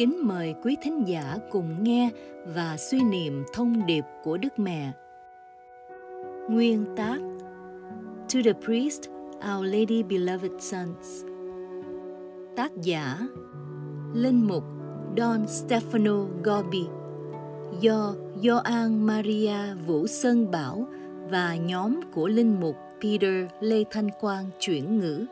Kính mời quý thính giả cùng nghe và suy niệm thông điệp của Đức Mẹ. Nguyên tác To the Priest, Our Lady Beloved Sons Tác giả Linh mục Don Stefano Gobi do Gioan Maria Vũ Sơn Bảo và nhóm của Linh mục Peter Lê Thanh Quang chuyển ngữ.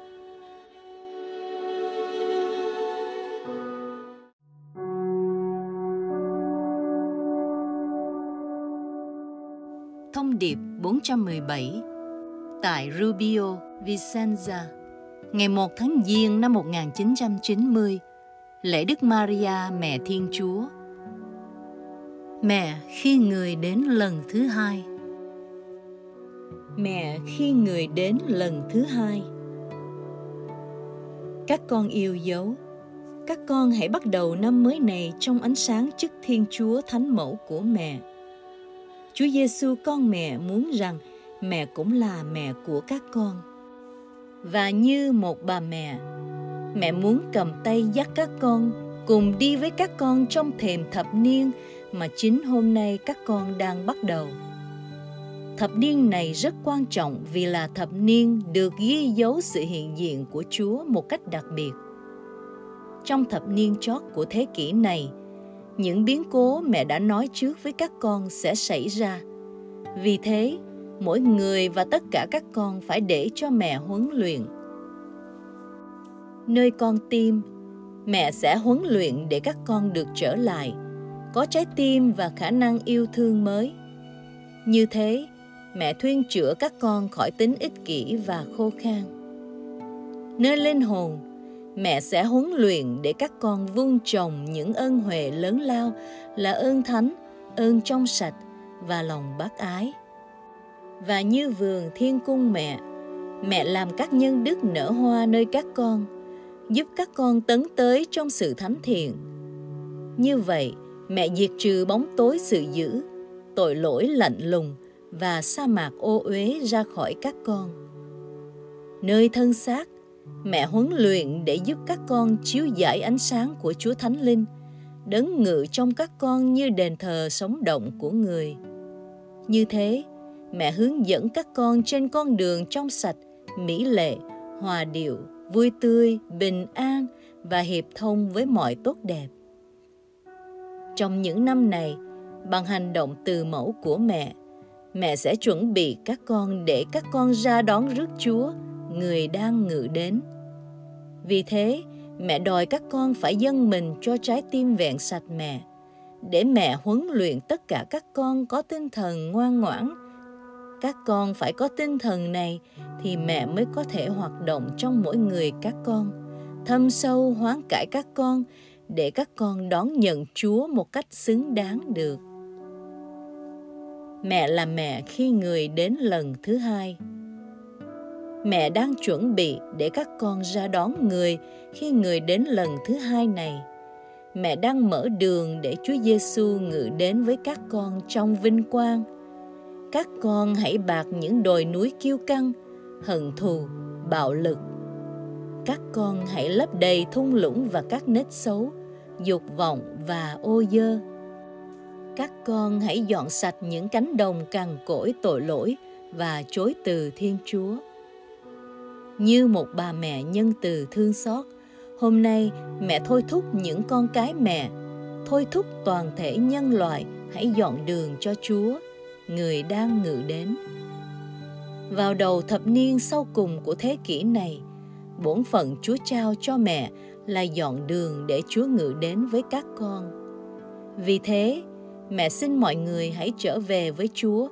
1917 tại Rubio, Vicenza, ngày 1 tháng Giêng năm 1990, lễ Đức Maria Mẹ Thiên Chúa. Mẹ khi người đến lần thứ hai. Mẹ khi người đến lần thứ hai. Các con yêu dấu, các con hãy bắt đầu năm mới này trong ánh sáng chức Thiên Chúa Thánh Mẫu của mẹ. Chúa Giêsu con mẹ muốn rằng mẹ cũng là mẹ của các con. Và như một bà mẹ, mẹ muốn cầm tay dắt các con cùng đi với các con trong thềm thập niên mà chính hôm nay các con đang bắt đầu. Thập niên này rất quan trọng vì là thập niên được ghi dấu sự hiện diện của Chúa một cách đặc biệt. Trong thập niên chót của thế kỷ này, những biến cố mẹ đã nói trước với các con sẽ xảy ra. Vì thế, mỗi người và tất cả các con phải để cho mẹ huấn luyện. Nơi con tim, mẹ sẽ huấn luyện để các con được trở lại, có trái tim và khả năng yêu thương mới. Như thế, mẹ thuyên chữa các con khỏi tính ích kỷ và khô khan. Nơi linh hồn mẹ sẽ huấn luyện để các con vun trồng những ơn huệ lớn lao là ơn thánh, ơn trong sạch và lòng bác ái. Và như vườn thiên cung mẹ, mẹ làm các nhân đức nở hoa nơi các con, giúp các con tấn tới trong sự thánh thiện. Như vậy, mẹ diệt trừ bóng tối sự dữ, tội lỗi lạnh lùng và sa mạc ô uế ra khỏi các con. Nơi thân xác, mẹ huấn luyện để giúp các con chiếu giải ánh sáng của Chúa Thánh Linh, đấng ngự trong các con như đền thờ sống động của người. Như thế, mẹ hướng dẫn các con trên con đường trong sạch, mỹ lệ, hòa điệu, vui tươi, bình an và hiệp thông với mọi tốt đẹp. Trong những năm này, bằng hành động từ mẫu của mẹ, mẹ sẽ chuẩn bị các con để các con ra đón rước Chúa – người đang ngự đến. Vì thế, mẹ đòi các con phải dâng mình cho trái tim vẹn sạch mẹ, để mẹ huấn luyện tất cả các con có tinh thần ngoan ngoãn. Các con phải có tinh thần này thì mẹ mới có thể hoạt động trong mỗi người các con, thâm sâu hoán cải các con để các con đón nhận Chúa một cách xứng đáng được. Mẹ là mẹ khi người đến lần thứ hai mẹ đang chuẩn bị để các con ra đón người khi người đến lần thứ hai này. Mẹ đang mở đường để Chúa Giêsu ngự đến với các con trong vinh quang. Các con hãy bạc những đồi núi kiêu căng, hận thù, bạo lực. Các con hãy lấp đầy thung lũng và các nết xấu, dục vọng và ô dơ. Các con hãy dọn sạch những cánh đồng cằn cỗi tội lỗi và chối từ Thiên Chúa như một bà mẹ nhân từ thương xót. Hôm nay, mẹ thôi thúc những con cái mẹ. Thôi thúc toàn thể nhân loại, hãy dọn đường cho chúa. Người đang ngự đến. Vào đầu thập niên sau cùng của thế kỷ này, bổn phận chúa trao cho mẹ là dọn đường để chúa ngự đến với các con. Vì thế, mẹ xin mọi người hãy trở về với chúa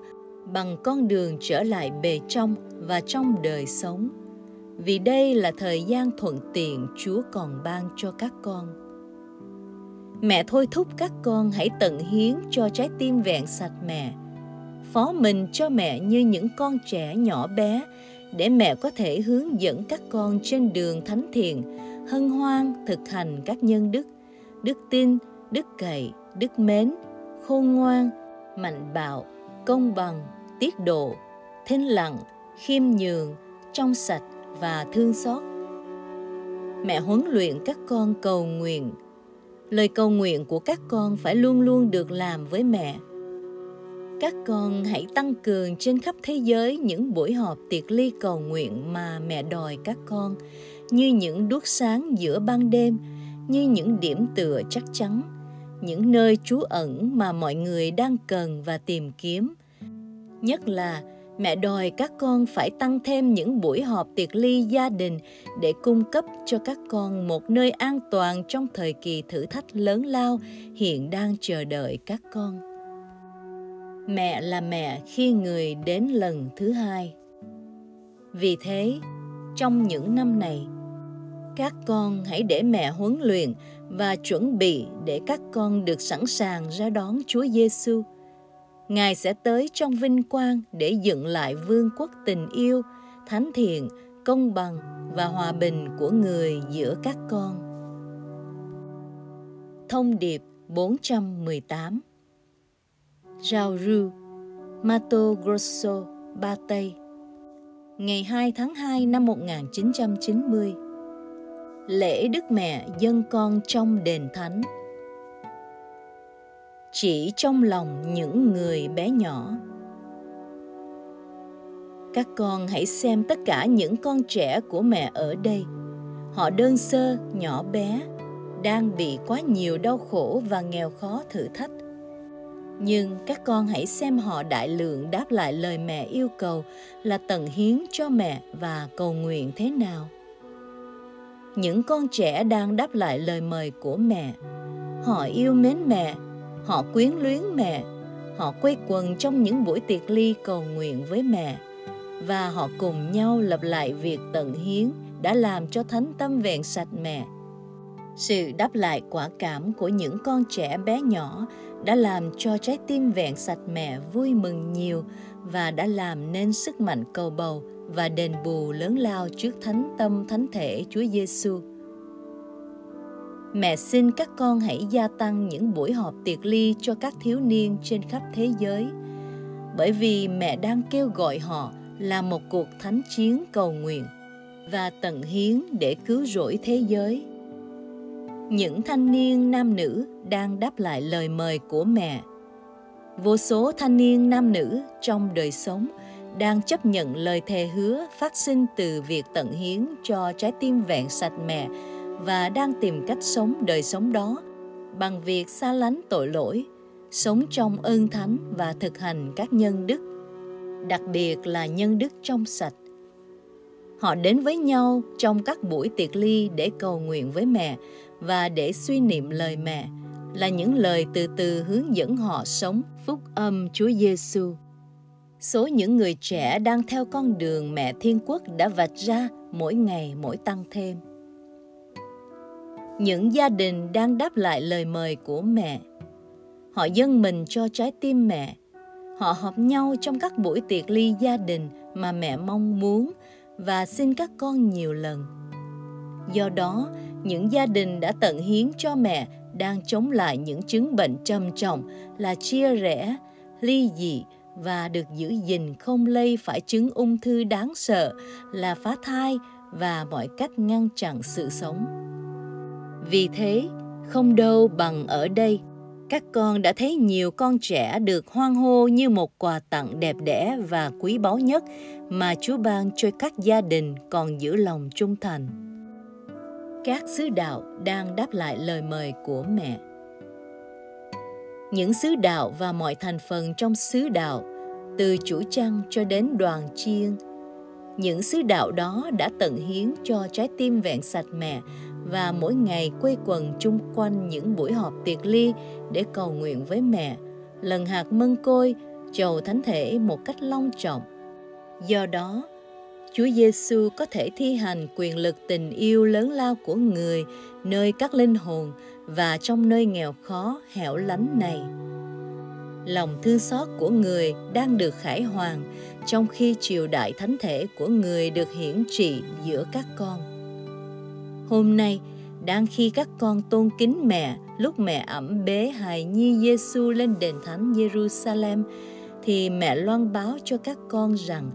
bằng con đường trở lại bề trong và trong đời sống vì đây là thời gian thuận tiện Chúa còn ban cho các con. Mẹ thôi thúc các con hãy tận hiến cho trái tim vẹn sạch mẹ. Phó mình cho mẹ như những con trẻ nhỏ bé để mẹ có thể hướng dẫn các con trên đường thánh thiện, hân hoan thực hành các nhân đức, đức tin, đức cậy, đức mến, khôn ngoan, mạnh bạo, công bằng, tiết độ, thinh lặng, khiêm nhường, trong sạch, và thương xót. Mẹ huấn luyện các con cầu nguyện. Lời cầu nguyện của các con phải luôn luôn được làm với mẹ. Các con hãy tăng cường trên khắp thế giới những buổi họp tiệc ly cầu nguyện mà mẹ đòi các con, như những đuốc sáng giữa ban đêm, như những điểm tựa chắc chắn, những nơi trú ẩn mà mọi người đang cần và tìm kiếm. Nhất là mẹ đòi các con phải tăng thêm những buổi họp tiệc ly gia đình để cung cấp cho các con một nơi an toàn trong thời kỳ thử thách lớn lao hiện đang chờ đợi các con mẹ là mẹ khi người đến lần thứ hai vì thế, trong những năm này, các con hãy để mẹ huấn luyện và chuẩn bị để các con được sẵn sàng ra đón Chúa Giêsu. Ngài sẽ tới trong vinh quang để dựng lại vương quốc tình yêu, thánh thiện, công bằng và hòa bình của người giữa các con. Thông điệp 418 Rao Ru, Mato Grosso, Ba Tây. Ngày 2 tháng 2 năm 1990 Lễ Đức Mẹ dân con trong đền thánh. Chỉ trong lòng những người bé nhỏ. Các con hãy xem tất cả những con trẻ của mẹ ở đây. Họ đơn sơ, nhỏ bé Đang bị quá nhiều đau khổ và nghèo khó thử thách. Nhưng các con hãy xem họ đại lượng đáp lại lời mẹ yêu cầu là tận hiến cho mẹ và cầu nguyện thế nào. Những con trẻ đang đáp lại lời mời của mẹ họ yêu mến mẹ họ quyến luyến mẹ. Họ quây quần trong những buổi tiệc ly cầu nguyện với mẹ. Và họ cùng nhau lập lại việc tận hiến đã làm cho thánh tâm vẹn sạch mẹ. Sự đáp lại quả cảm của những con trẻ bé nhỏ đã làm cho trái tim vẹn sạch mẹ vui mừng nhiều và đã làm nên sức mạnh cầu bầu và đền bù lớn lao trước thánh tâm thánh thể Chúa Giêsu. Mẹ xin các con hãy gia tăng những buổi họp tiệc ly cho các thiếu niên trên khắp thế giới, bởi vì mẹ đang kêu gọi họ là một cuộc thánh chiến cầu nguyện và tận hiến để cứu rỗi thế giới. Những thanh niên nam nữ đang đáp lại lời mời của mẹ. Vô số thanh niên nam nữ trong đời sống đang chấp nhận lời thề hứa phát sinh từ việc tận hiến cho trái tim vẹn sạch mẹ và đang tìm cách sống đời sống đó bằng việc xa lánh tội lỗi, sống trong ơn thánh và thực hành các nhân đức, đặc biệt là nhân đức trong sạch họ đến với nhau trong các buổi tiệc ly để cầu nguyện với mẹ và để suy niệm lời mẹ là những lời từ từ hướng dẫn họ sống phúc âm Chúa Giêsu. Số những người trẻ đang theo con đường mẹ Thiên Quốc đã vạch ra mỗi ngày mỗi tăng thêm. Những gia đình đang đáp lại lời mời của mẹ. Họ dâng mình cho trái tim mẹ. Họ họp nhau trong các buổi tiệc ly gia đình mà mẹ mong muốn và xin các con nhiều lần. Do đó, những gia đình đã tận hiến cho mẹ đang chống lại những chứng bệnh trầm trọng là chia rẽ, ly dị và được giữ gìn không lây phải chứng ung thư đáng sợ là phá thai và mọi cách ngăn chặn sự sống. Vì thế, không đâu bằng ở đây, các con đã thấy nhiều con trẻ được hoan hô như một quà tặng đẹp đẽ và quý báu nhất mà Chúa ban cho các gia đình còn giữ lòng trung thành. Các sứ đạo đang đáp lại lời mời của mẹ. Những sứ đạo và mọi thành phần trong sứ đạo, từ chủ chăn cho đến đoàn chiên, những sứ đạo đó đã tận hiến cho trái tim vẹn sạch mẹ và mỗi ngày quây quần chung quanh những buổi họp tiệc ly để cầu nguyện với mẹ, lần hạt mân côi, chầu thánh thể một cách long trọng. Do đó, Chúa Giêsu có thể thi hành quyền lực tình yêu lớn lao của người nơi các linh hồn và trong nơi nghèo khó hẻo lánh này. Lòng thương xót của người đang được khải hoàn trong khi triều đại thánh thể của người được hiển trị giữa các con. Hôm nay, đang khi các con tôn kính mẹ lúc mẹ ẩm bế hài nhi Giêsu lên đền thánh Jerusalem thì mẹ loan báo cho các con rằng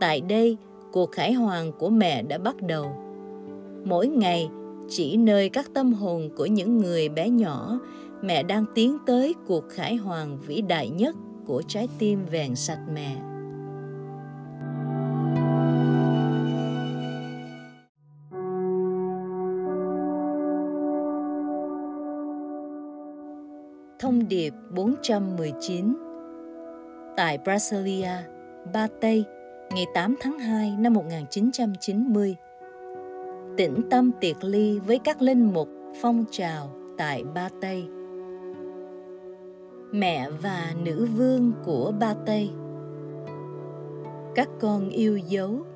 tại đây cuộc khải hoàn của mẹ đã bắt đầu. Mỗi ngày, chỉ nơi các tâm hồn của những người bé nhỏ mẹ đang tiến tới cuộc khải hoàn vĩ đại nhất của trái tim vẹn sạch mẹ Thông điệp 419 Tại Brasilia, Ba Tây, ngày 8 tháng 2 năm 1990 Tĩnh tâm tiệc ly với các linh mục phong trào tại Ba Tây Mẹ và nữ vương của Ba Tây Các con yêu dấu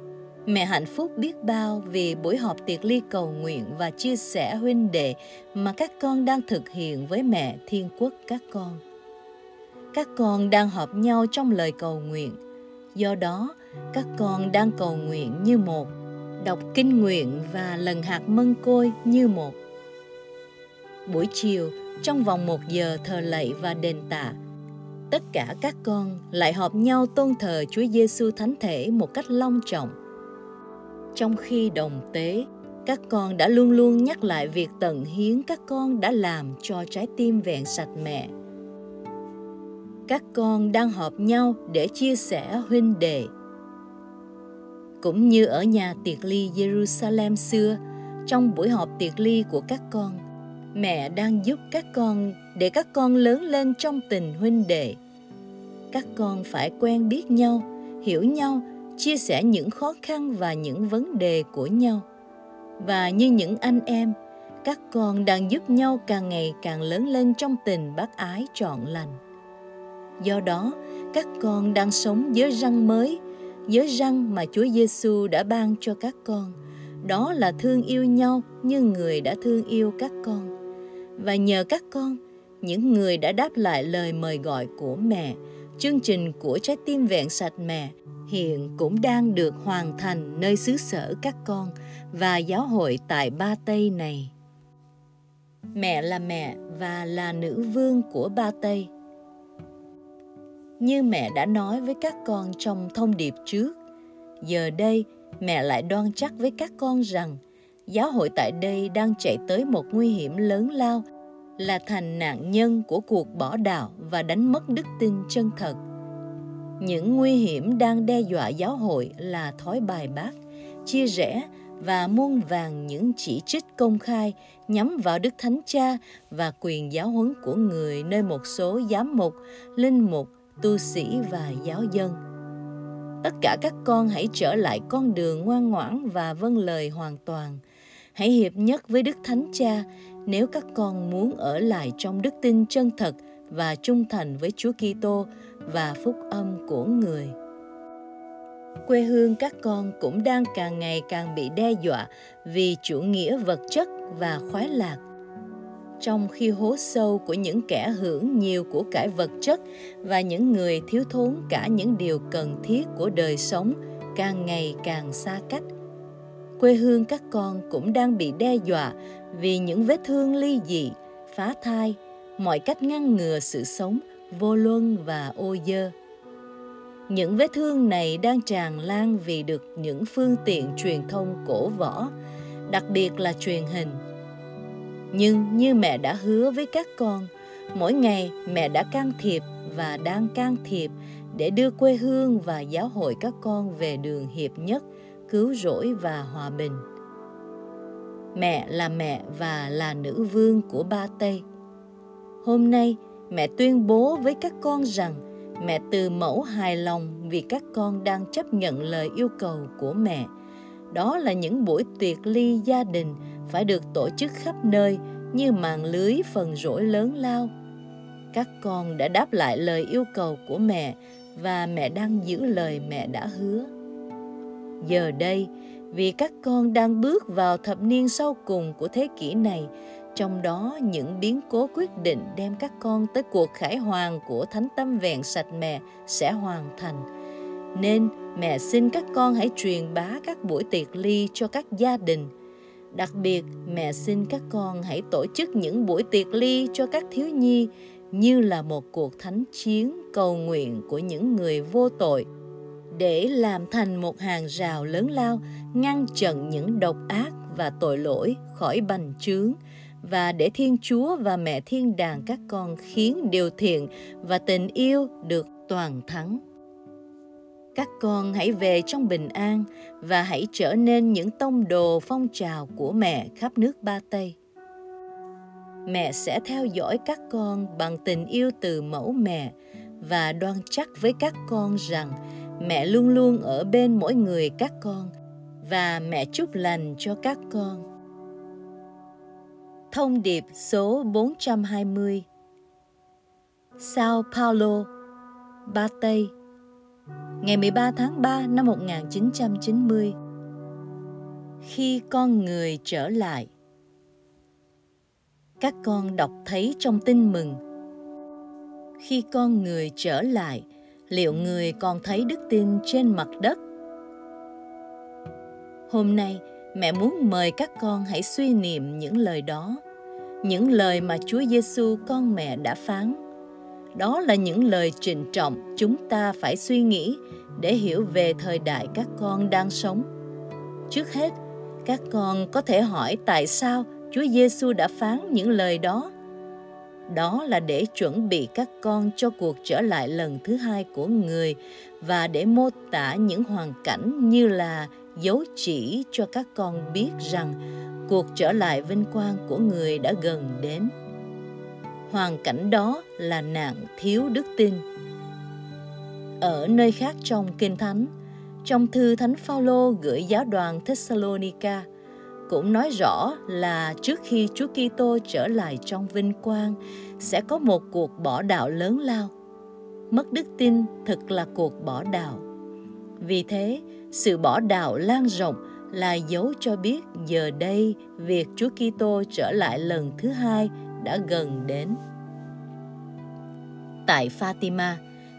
Mẹ hạnh phúc biết bao vì buổi họp tiệc ly cầu nguyện và chia sẻ huynh đệ mà các con đang thực hiện với mẹ thiên quốc các con. Các con đang họp nhau trong lời cầu nguyện. Do đó, các con đang cầu nguyện như một, đọc kinh nguyện và lần hạt mân côi như một. Buổi chiều, trong vòng một giờ thờ lạy và đền tạ, tất cả các con lại họp nhau tôn thờ Chúa Giêsu Thánh Thể một cách long trọng trong khi đồng tế, các con đã luôn luôn nhắc lại việc tận hiến các con đã làm cho trái tim vẹn sạch mẹ. Các con đang họp nhau để chia sẻ huynh đệ. Cũng như ở nhà tiệc ly Jerusalem xưa, trong buổi họp tiệc ly của các con, mẹ đang giúp các con để các con lớn lên trong tình huynh đệ. Các con phải quen biết nhau, hiểu nhau chia sẻ những khó khăn và những vấn đề của nhau. Và như những anh em, các con đang giúp nhau càng ngày càng lớn lên trong tình bác ái trọn lành. Do đó, các con đang sống với răng mới giới răng mà Chúa Giêsu đã ban cho các con. Đó là thương yêu nhau như người đã thương yêu các con. Và nhờ các con, những người đã đáp lại lời mời gọi của mẹ chương trình của trái tim vẹn sạch mẹ hiện cũng đang được hoàn thành nơi xứ sở các con và giáo hội tại Ba Tây này. Mẹ là mẹ và là nữ vương của Ba Tây. Như mẹ đã nói với các con trong thông điệp trước, giờ đây mẹ lại đoan chắc với các con rằng giáo hội tại đây đang chạy tới một nguy hiểm lớn lao là thành nạn nhân của cuộc bỏ đạo và đánh mất đức tin chân thật những nguy hiểm đang đe dọa giáo hội là thói bài bác chia rẽ và muôn vàng những chỉ trích công khai nhắm vào Đức Thánh Cha và quyền giáo huấn của người nơi một số giám mục, linh mục, tu sĩ và giáo dân. Tất cả các con hãy trở lại con đường ngoan ngoãn và vâng lời hoàn toàn. Hãy hiệp nhất với Đức Thánh Cha nếu các con muốn ở lại trong đức tin chân thật và trung thành với Chúa Kitô và phúc âm của người. Quê hương các con cũng đang càng ngày càng bị đe dọa vì chủ nghĩa vật chất và khoái lạc. Trong khi hố sâu của những kẻ hưởng nhiều của cải vật chất và những người thiếu thốn cả những điều cần thiết của đời sống càng ngày càng xa cách, quê hương các con cũng đang bị đe dọa vì những vết thương ly dị, phá thai, mọi cách ngăn ngừa sự sống vô luân và ô dơ. Những vết thương này đang tràn lan vì được những phương tiện truyền thông cổ võ, đặc biệt là truyền hình. Nhưng như mẹ đã hứa với các con, mỗi ngày mẹ đã can thiệp và đang can thiệp để đưa quê hương và giáo hội các con về đường hiệp nhất, cứu rỗi và hòa bình. Mẹ là mẹ và là nữ vương của ba Tây. Hôm nay, mẹ tuyên bố với các con rằng mẹ từ mẫu hài lòng vì các con đang chấp nhận lời yêu cầu của mẹ. Đó là những buổi tiệc ly gia đình phải được tổ chức khắp nơi như màn lưới phần rỗi lớn lao. Các con đã đáp lại lời yêu cầu của mẹ và mẹ đang giữ lời mẹ đã hứa. Giờ đây vì các con đang bước vào thập niên sau cùng của thế kỷ này. Trong đó, những biến cố quyết định đem các con tới cuộc khải hoàn của thánh tâm vẹn sạch mẹ sẽ hoàn thành. Nên, mẹ xin các con hãy truyền bá các buổi tiệc ly cho các gia đình. Đặc biệt, mẹ xin các con hãy tổ chức những buổi tiệc ly cho các thiếu nhi, như là một cuộc thánh chiến cầu nguyện của những người vô tội để làm thành một hàng rào lớn lao, ngăn chặn những độc ác và tội lỗi khỏi bành trướng, và để Thiên Chúa và Mẹ Thiên Đàng các con khiến điều thiện và tình yêu được toàn thắng. Các con hãy về trong bình an và hãy trở nên những tông đồ phong trào của mẹ khắp nước Ba Tây. Mẹ sẽ theo dõi các con bằng tình yêu từ mẫu mẹ và đoan chắc với các con rằng mẹ luôn luôn ở bên mỗi người các con và mẹ chúc lành cho các con. Thông điệp số 420 Sao Paulo, Ba Tây Ngày 13 tháng 3 năm 1990 Khi con người trở lại. Các con đọc thấy trong tin mừng. Khi con người trở lại Liệu người còn thấy đức tin trên mặt đất? Hôm nay, mẹ muốn mời các con hãy suy niệm những lời đó những lời mà Chúa Giêsu con mẹ đã phán. Đó là những lời trịnh trọng chúng ta phải suy nghĩ để hiểu về thời đại các con đang sống. Trước hết, các con có thể hỏi tại sao Chúa Giêsu đã phán những lời đó. Đó là để chuẩn bị các con cho cuộc trở lại lần thứ hai của người và để mô tả những hoàn cảnh như là dấu chỉ cho các con biết rằng cuộc trở lại vinh quang của người đã gần đến. Hoàn cảnh đó là nạn thiếu đức tin. Ở nơi khác trong Kinh Thánh, trong thư Thánh Phaolô gửi giáo đoàn Thessalonica cũng nói rõ là trước khi Chúa Kitô trở lại trong vinh quang sẽ có một cuộc bỏ đạo lớn lao. Mất đức tin thực là cuộc bỏ đạo. Vì thế, sự bỏ đạo lan rộng là dấu cho biết giờ đây việc Chúa Kitô trở lại lần thứ hai đã gần đến. Tại Fatima,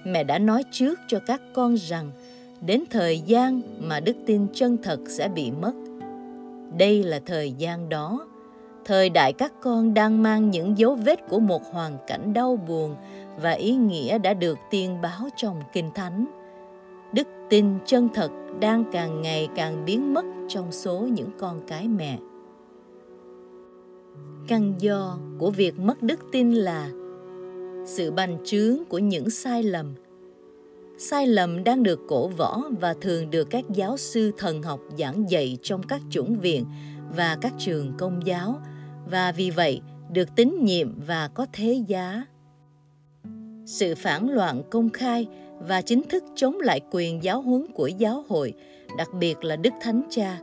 mẹ đã nói trước cho các con rằng đến thời gian mà đức tin chân thật sẽ bị mất. Đây là thời gian đó, thời đại các con đang mang những dấu vết của một hoàn cảnh đau buồn và ý nghĩa đã được tiên báo trong Kinh Thánh. Đức tin chân thật đang càng ngày càng biến mất trong số những con cái mẹ. Căn do của việc mất đức tin là sự bành trướng của những sai lầm sai lầm đang được cổ võ và thường được các giáo sư thần học giảng dạy trong các chủng viện và các trường công giáo và vì vậy được tín nhiệm và có thế giá sự phản loạn công khai và chính thức chống lại quyền giáo huấn của giáo hội, đặc biệt là Đức Thánh Cha,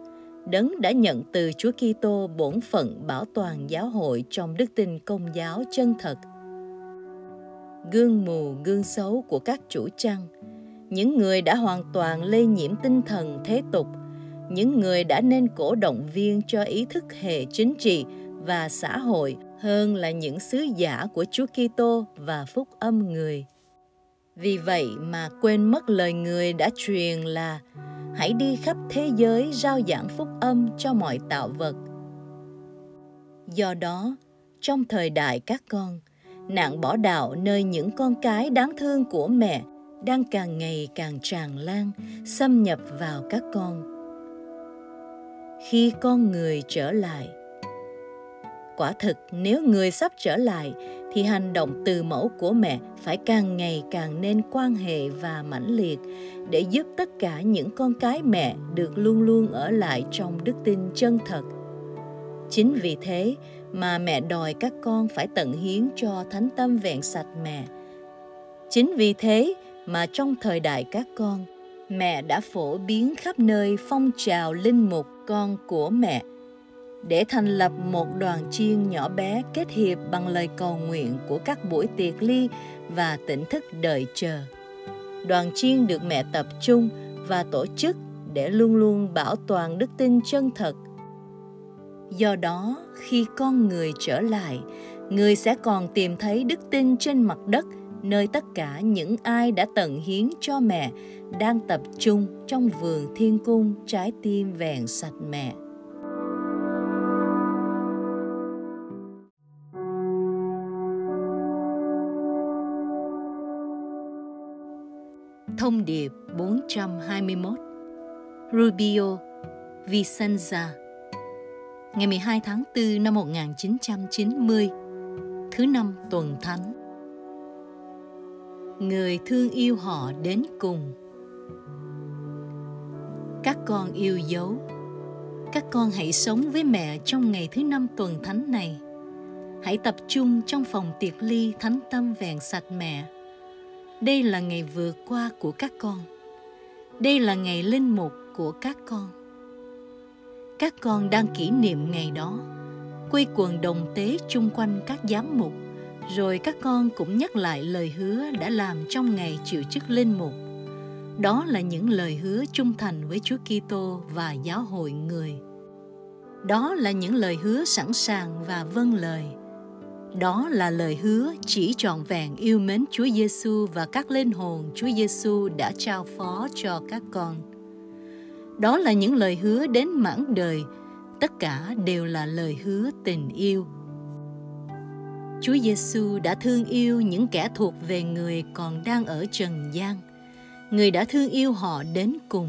đấng đã nhận từ Chúa Kitô bổn phận bảo toàn giáo hội trong đức tin công giáo chân thật. Gương mù gương xấu của các chủ trăng, những người đã hoàn toàn lây nhiễm tinh thần thế tục, những người đã nên cổ động viên cho ý thức hệ chính trị và xã hội hơn là những sứ giả của Chúa Kitô và phúc âm người. Vì vậy mà quên mất lời người đã truyền là hãy đi khắp thế giới rao giảng phúc âm cho mọi tạo vật. Do đó, trong thời đại các con, nạn bỏ đạo nơi những con cái đáng thương của mẹ đang càng ngày càng tràn lan, xâm nhập vào các con. Khi con người trở lại, quả thực nếu người sắp trở lại thì hành động từ mẫu của mẹ phải càng ngày càng nên quan hệ và mãnh liệt để giúp tất cả những con cái mẹ được luôn luôn ở lại trong đức tin chân thật. Chính vì thế mà mẹ đòi các con phải tận hiến cho thánh tâm vẹn sạch mẹ. Chính vì thế mà trong thời đại các con, mẹ đã phổ biến khắp nơi phong trào linh mục con của mẹ – để thành lập một đoàn chiên nhỏ bé kết hiệp bằng lời cầu nguyện của các buổi tiệc ly và tỉnh thức đợi chờ. Đoàn chiên được mẹ tập trung và tổ chức để luôn luôn bảo toàn đức tin chân thật. Do đó, khi con người trở lại, người sẽ còn tìm thấy đức tin trên mặt đất nơi tất cả những ai đã tận hiến cho mẹ đang tập trung trong vườn thiên cung trái tim vẹn sạch mẹ. Thông điệp 421 Rubio Vicenza ngày 12 tháng 4 năm 1990, thứ năm tuần thánh. Người thương yêu họ đến cùng. Các con yêu dấu, các con hãy sống với mẹ trong ngày thứ năm tuần thánh này. Hãy tập trung trong phòng tiệc ly thánh tâm vẹn sạch mẹ. Đây là ngày vừa qua của các con. Đây là ngày linh mục của các con các con đang kỷ niệm ngày đó quây quần đồng tế chung quanh các giám mục, rồi các con cũng nhắc lại lời hứa đã làm trong ngày chịu chức linh mục đó là những lời hứa trung thành với Chúa Kitô và giáo hội người. Đó là những lời hứa sẵn sàng và vâng lời. Đó là lời hứa chỉ trọn vẹn yêu mến Chúa Giêsu và các linh hồn Chúa Giêsu đã trao phó cho các con. Đó là những lời hứa đến mãn đời, tất cả đều là lời hứa tình yêu. Chúa Giêsu đã thương yêu những kẻ thuộc về người còn đang ở trần gian. Người đã thương yêu họ đến cùng.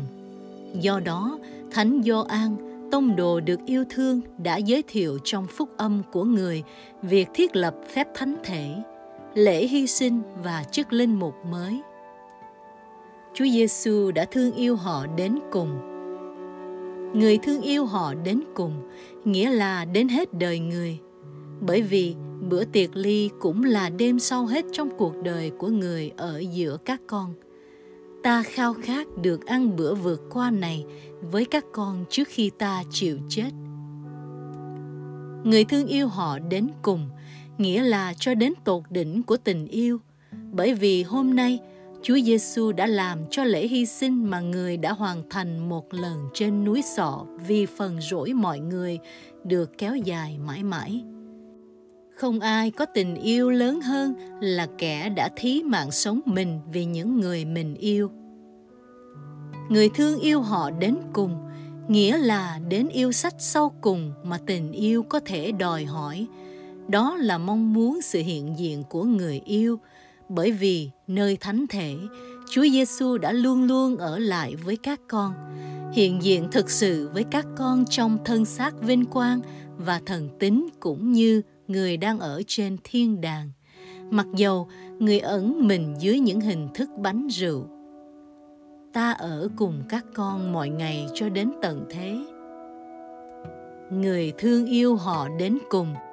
Do đó, Thánh Gioan, tông đồ được yêu thương đã giới thiệu trong phúc âm của người việc thiết lập phép thánh thể, lễ hy sinh và chức linh mục mới. Chúa Giêsu đã thương yêu họ đến cùng người thương yêu họ đến cùng, nghĩa là đến hết đời người. Bởi vì bữa tiệc ly cũng là đêm sau hết trong cuộc đời của người ở giữa các con. Ta khao khát được ăn bữa vượt qua này với các con trước khi ta chịu chết. Người thương yêu họ đến cùng, nghĩa là cho đến tột đỉnh của tình yêu. Bởi vì hôm nay Chúa Giêsu đã làm cho lễ hy sinh mà người đã hoàn thành một lần trên núi sọ vì phần rỗi mọi người được kéo dài mãi mãi. Không ai có tình yêu lớn hơn là kẻ đã thí mạng sống mình vì những người mình yêu. Người thương yêu họ đến cùng, nghĩa là đến yêu sách sau cùng mà tình yêu có thể đòi hỏi. Đó là mong muốn sự hiện diện của người yêu, bởi vì nơi thánh thể, Chúa Giêsu đã luôn luôn ở lại với các con, hiện diện thực sự với các con trong thân xác vinh quang và thần tính cũng như người đang ở trên thiên đàng. Mặc dầu người ẩn mình dưới những hình thức bánh rượu. Ta ở cùng các con mọi ngày cho đến tận thế. Người thương yêu họ đến cùng –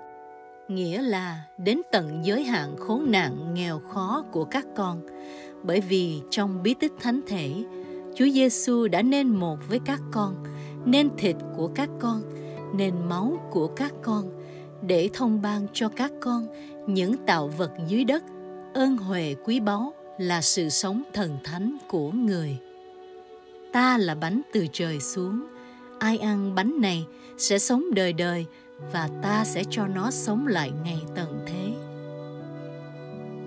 nghĩa là đến tận giới hạn khốn nạn nghèo khó của các con. Bởi vì trong bí tích thánh thể, Chúa Giêsu đã nên một với các con, nên thịt của các con, nên máu của các con, để thông ban cho các con những tạo vật dưới đất, ơn huệ quý báu là sự sống thần thánh của người. Ta là bánh từ trời xuống, ai ăn bánh này sẽ sống đời đời và ta sẽ cho nó sống lại ngày tận thế.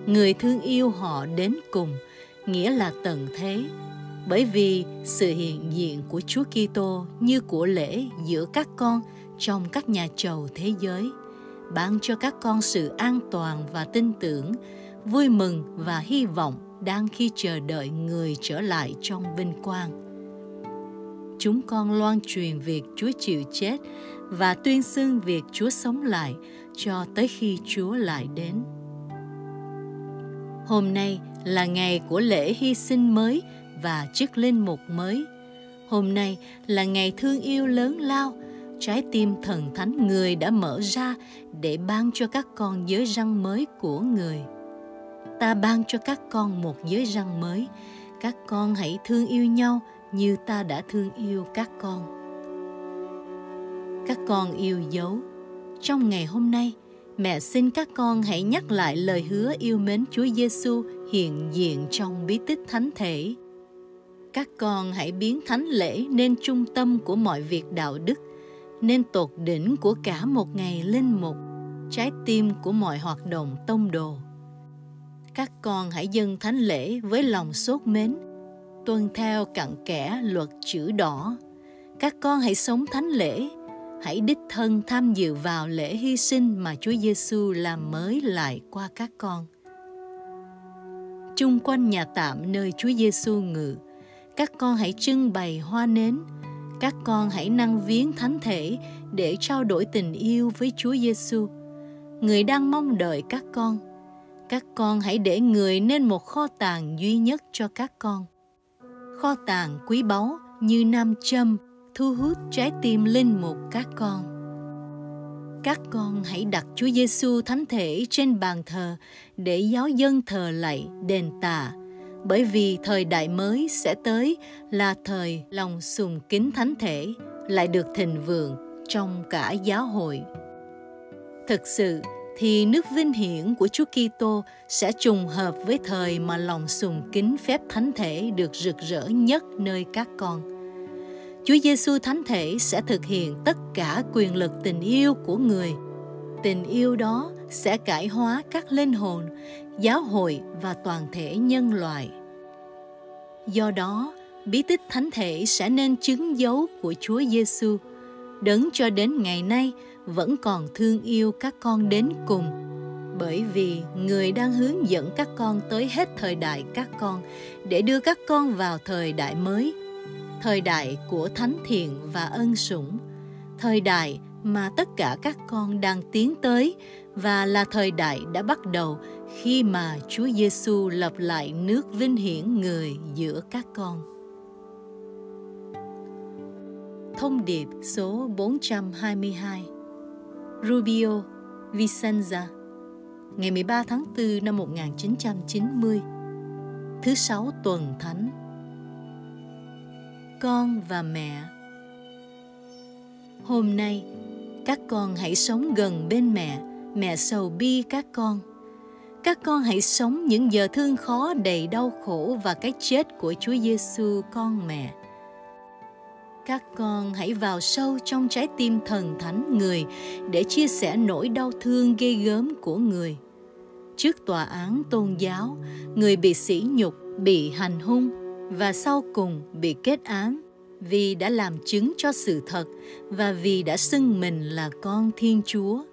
Người thương yêu họ đến cùng, nghĩa là tận thế, bởi vì sự hiện diện của Chúa Kitô như của lễ giữa các con trong các nhà chầu thế giới, ban cho các con sự an toàn và tin tưởng, vui mừng và hy vọng đang khi chờ đợi người trở lại trong vinh quang. Chúng con loan truyền việc Chúa chịu chết và tuyên xưng việc Chúa sống lại cho tới khi Chúa lại đến. Hôm nay là ngày của lễ hy sinh mới và chức linh mục mới. Hôm nay là ngày thương yêu lớn lao, trái tim thần thánh người đã mở ra để ban cho các con giới răng mới của người. Ta ban cho các con một giới răng mới, các con hãy thương yêu nhau như ta đã thương yêu các con các con yêu dấu trong ngày hôm nay mẹ xin các con hãy nhắc lại lời hứa yêu mến Chúa Giêsu hiện diện trong bí tích thánh thể. Các con hãy biến thánh lễ nên trung tâm của mọi việc đạo đức, nên tột đỉnh của cả một ngày linh mục, trái tim của mọi hoạt động tông đồ. Các con hãy dâng thánh lễ với lòng sốt mến, tuân theo cặn kẽ luật chữ đỏ. Các con hãy sống thánh lễ hãy đích thân tham dự vào lễ hy sinh mà Chúa Giêsu làm mới lại qua các con. Chung quanh nhà tạm nơi Chúa Giêsu ngự, các con hãy trưng bày hoa nến, các con hãy năng viếng thánh thể để trao đổi tình yêu với Chúa Giêsu. Người đang mong đợi các con. Các con hãy để người nên một kho tàng duy nhất cho các con. Kho tàng quý báu như nam châm thu hút trái tim linh mục các con. Các con hãy đặt Chúa Giêsu thánh thể trên bàn thờ để giáo dân thờ lạy, đền tạ, bởi vì thời đại mới sẽ tới là thời lòng sùng kính thánh thể lại được thịnh vượng trong cả giáo hội. Thực sự thì nước vinh hiển của Chúa Kitô sẽ trùng hợp với thời mà lòng sùng kính phép thánh thể được rực rỡ nhất nơi các con. Chúa Giêsu thánh thể sẽ thực hiện tất cả quyền lực tình yêu của người. Tình yêu đó sẽ cải hóa các linh hồn, giáo hội và toàn thể nhân loại. Do đó, bí tích thánh thể sẽ nên chứng dấu của Chúa Giêsu, đấng cho đến ngày nay vẫn còn thương yêu các con đến cùng. Bởi vì người đang hướng dẫn các con tới hết thời đại các con, để đưa các con vào thời đại mới. Thời đại của thánh thiện và ân sủng. Thời đại mà tất cả các con đang tiến tới và là thời đại đã bắt đầu khi mà Chúa Giêsu lập lại nước vinh hiển người giữa các con. Thông điệp số 422 Rubio Vicenza ngày 13 tháng 4 năm 1990 Thứ sáu tuần thánh. Con và mẹ. Hôm nay, các con hãy sống gần bên mẹ, mẹ sầu bi các con. Các con hãy sống những giờ thương khó đầy đau khổ và cái chết của Chúa Giêsu con mẹ các con hãy vào sâu trong trái tim thần thánh người để chia sẻ nỗi đau thương ghê gớm của người. Trước tòa án tôn giáo, người bị sỉ nhục, bị hành hung và sau cùng bị kết án vì đã làm chứng cho sự thật và vì đã xưng mình là con thiên chúa.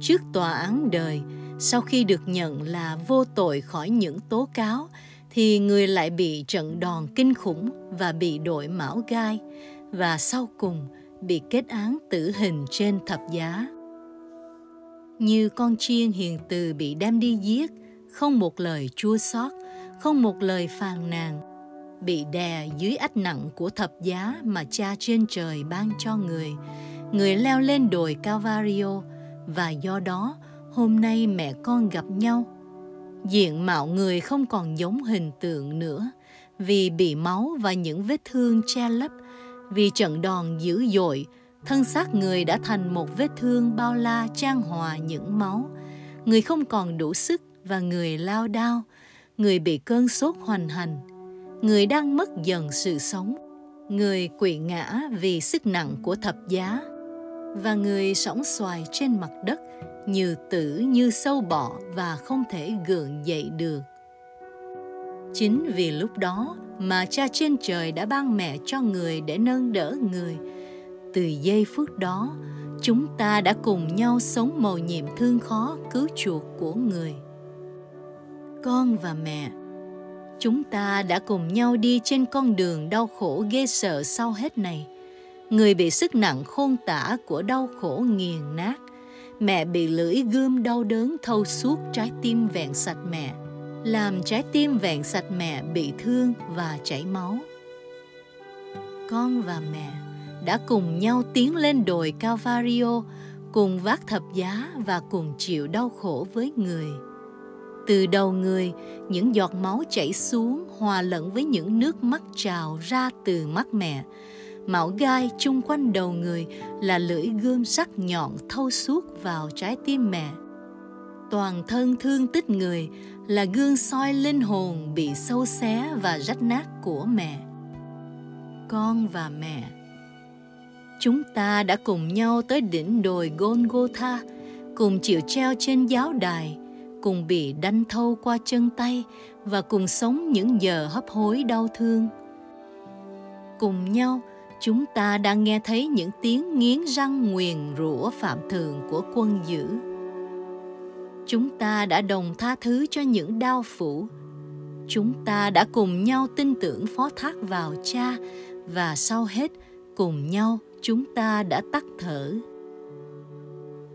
Trước tòa án đời, sau khi được nhận là vô tội khỏi những tố cáo thì người lại bị trận đòn kinh khủng và bị đội mão gai và sau cùng bị kết án tử hình trên thập giá. Như con chiên hiền từ bị đem đi giết, không một lời chua xót, không một lời phàn nàn, bị đè dưới ách nặng của thập giá mà cha trên trời ban cho người. Người leo lên đồi Calvario và do đó hôm nay mẹ con gặp nhau diện mạo người không còn giống hình tượng nữa. Vì bị máu và những vết thương che lấp, vì trận đòn dữ dội, thân xác người đã thành một vết thương bao la trang hòa những máu. Người không còn đủ sức và người lao đao, người bị cơn sốt hoành hành. Người đang mất dần sự sống, người quỵ ngã vì sức nặng của thập giá, và người sóng xoài trên mặt đất như tử như sâu bọ và không thể gượng dậy được. Chính vì lúc đó mà cha trên trời đã ban mẹ cho người để nâng đỡ người, từ giây phút đó, chúng ta đã cùng nhau sống mầu nhiệm thương khó cứu chuộc của người. Con và mẹ, chúng ta đã cùng nhau đi trên con đường đau khổ ghê sợ sau hết này. Người bị sức nặng khôn tả của đau khổ nghiền nát mẹ bị lưỡi gươm đau đớn thâu suốt trái tim vẹn sạch mẹ làm trái tim vẹn sạch mẹ bị thương và chảy máu con và mẹ đã cùng nhau tiến lên đồi Calvario, cùng vác thập giá và cùng chịu đau khổ với người. Từ đầu người, những giọt máu chảy xuống hòa lẫn với những nước mắt trào ra từ mắt mẹ, mão gai chung quanh đầu người là lưỡi gươm sắc nhọn thâu suốt vào trái tim mẹ. Toàn thân thương tích người là gương soi linh hồn bị sâu xé và rách nát của mẹ. Con và mẹ Chúng ta đã cùng nhau tới đỉnh đồi Golgotha, cùng chịu treo trên giáo đài, cùng bị đánh thâu qua chân tay và cùng sống những giờ hấp hối đau thương. Cùng nhau, chúng ta đang nghe thấy những tiếng nghiến răng nguyền rủa phạm thường của quân dữ. Chúng ta đã đồng tha thứ cho những đau phủ. Chúng ta đã cùng nhau tin tưởng phó thác vào cha và sau hết cùng nhau chúng ta đã tắt thở.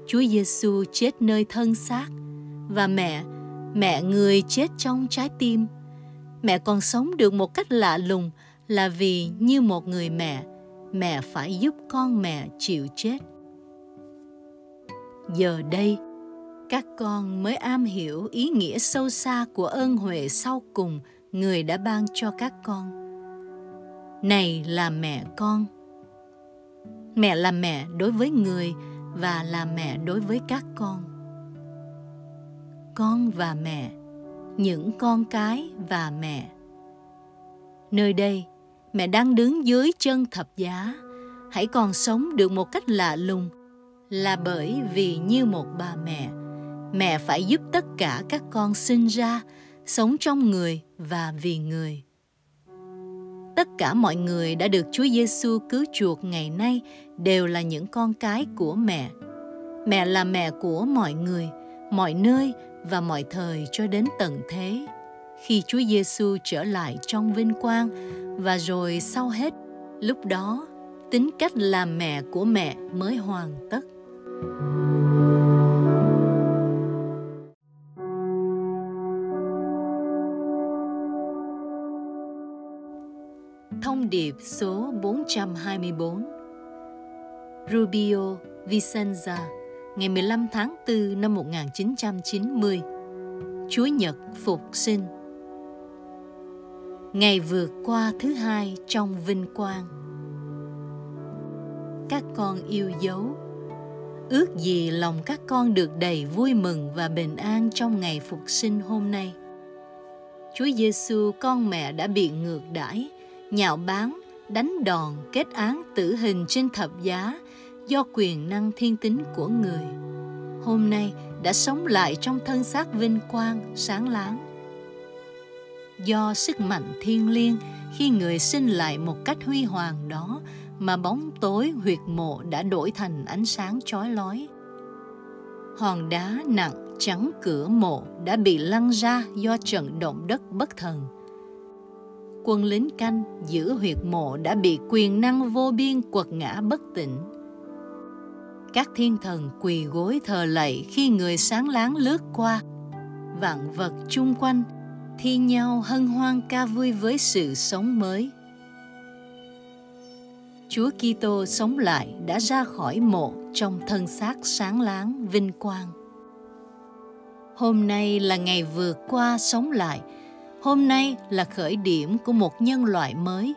Chúa Giêsu chết nơi thân xác và mẹ, mẹ người chết trong trái tim. Mẹ còn sống được một cách lạ lùng là vì như một người mẹ, mẹ phải giúp con mẹ chịu chết. Giờ đây, các con mới am hiểu ý nghĩa sâu xa của ơn huệ sau cùng người đã ban cho các con. Này là mẹ con. Mẹ là mẹ đối với người và là mẹ đối với các con. Con và mẹ, những con cái và mẹ. Nơi đây, mẹ đang đứng dưới chân thập giá, hãy còn sống được một cách lạ lùng là bởi vì như một bà mẹ, mẹ phải giúp tất cả các con sinh ra, sống trong người và vì người. Tất cả mọi người đã được Chúa Giêsu cứu chuộc ngày nay đều là những con cái của mẹ. Mẹ là mẹ của mọi người, mọi nơi và mọi thời cho đến tận thế. Khi Chúa Giêsu trở lại trong vinh quang. Và rồi sau hết, lúc đó tính cách làm mẹ của mẹ mới hoàn tất. Thông điệp số 424 Rubio Vicenza ngày 15 tháng 4 năm 1990 Chúa Nhật Phục sinh. Ngày vượt qua thứ hai trong vinh quang Các con yêu dấu Ước gì lòng các con được đầy vui mừng và bình an trong ngày phục sinh hôm nay. Chúa Giêsu con mẹ đã bị ngược đãi, nhạo báng, đánh đòn, kết án tử hình trên thập giá do quyền năng thiên tính của người. Hôm nay đã sống lại trong thân xác vinh quang, sáng láng. Do sức mạnh thiên liêng khi người sinh lại một cách huy hoàng đó mà bóng tối huyệt mộ đã đổi thành ánh sáng chói lói. Hòn đá nặng trắng cửa mộ đã bị lăn ra do trận động đất bất thần. Quân lính canh giữ huyệt mộ đã bị quyền năng vô biên quật ngã bất tỉnh. Các thiên thần quỳ gối thờ lạy khi người sáng láng lướt qua. Vạn vật chung quanh thi nhau hân hoan ca vui với sự sống mới Chúa Kitô sống lại đã ra khỏi mộ trong thân xác sáng láng, vinh quang. Hôm nay là ngày vừa qua sống lại. Hôm nay là khởi điểm của một nhân loại mới.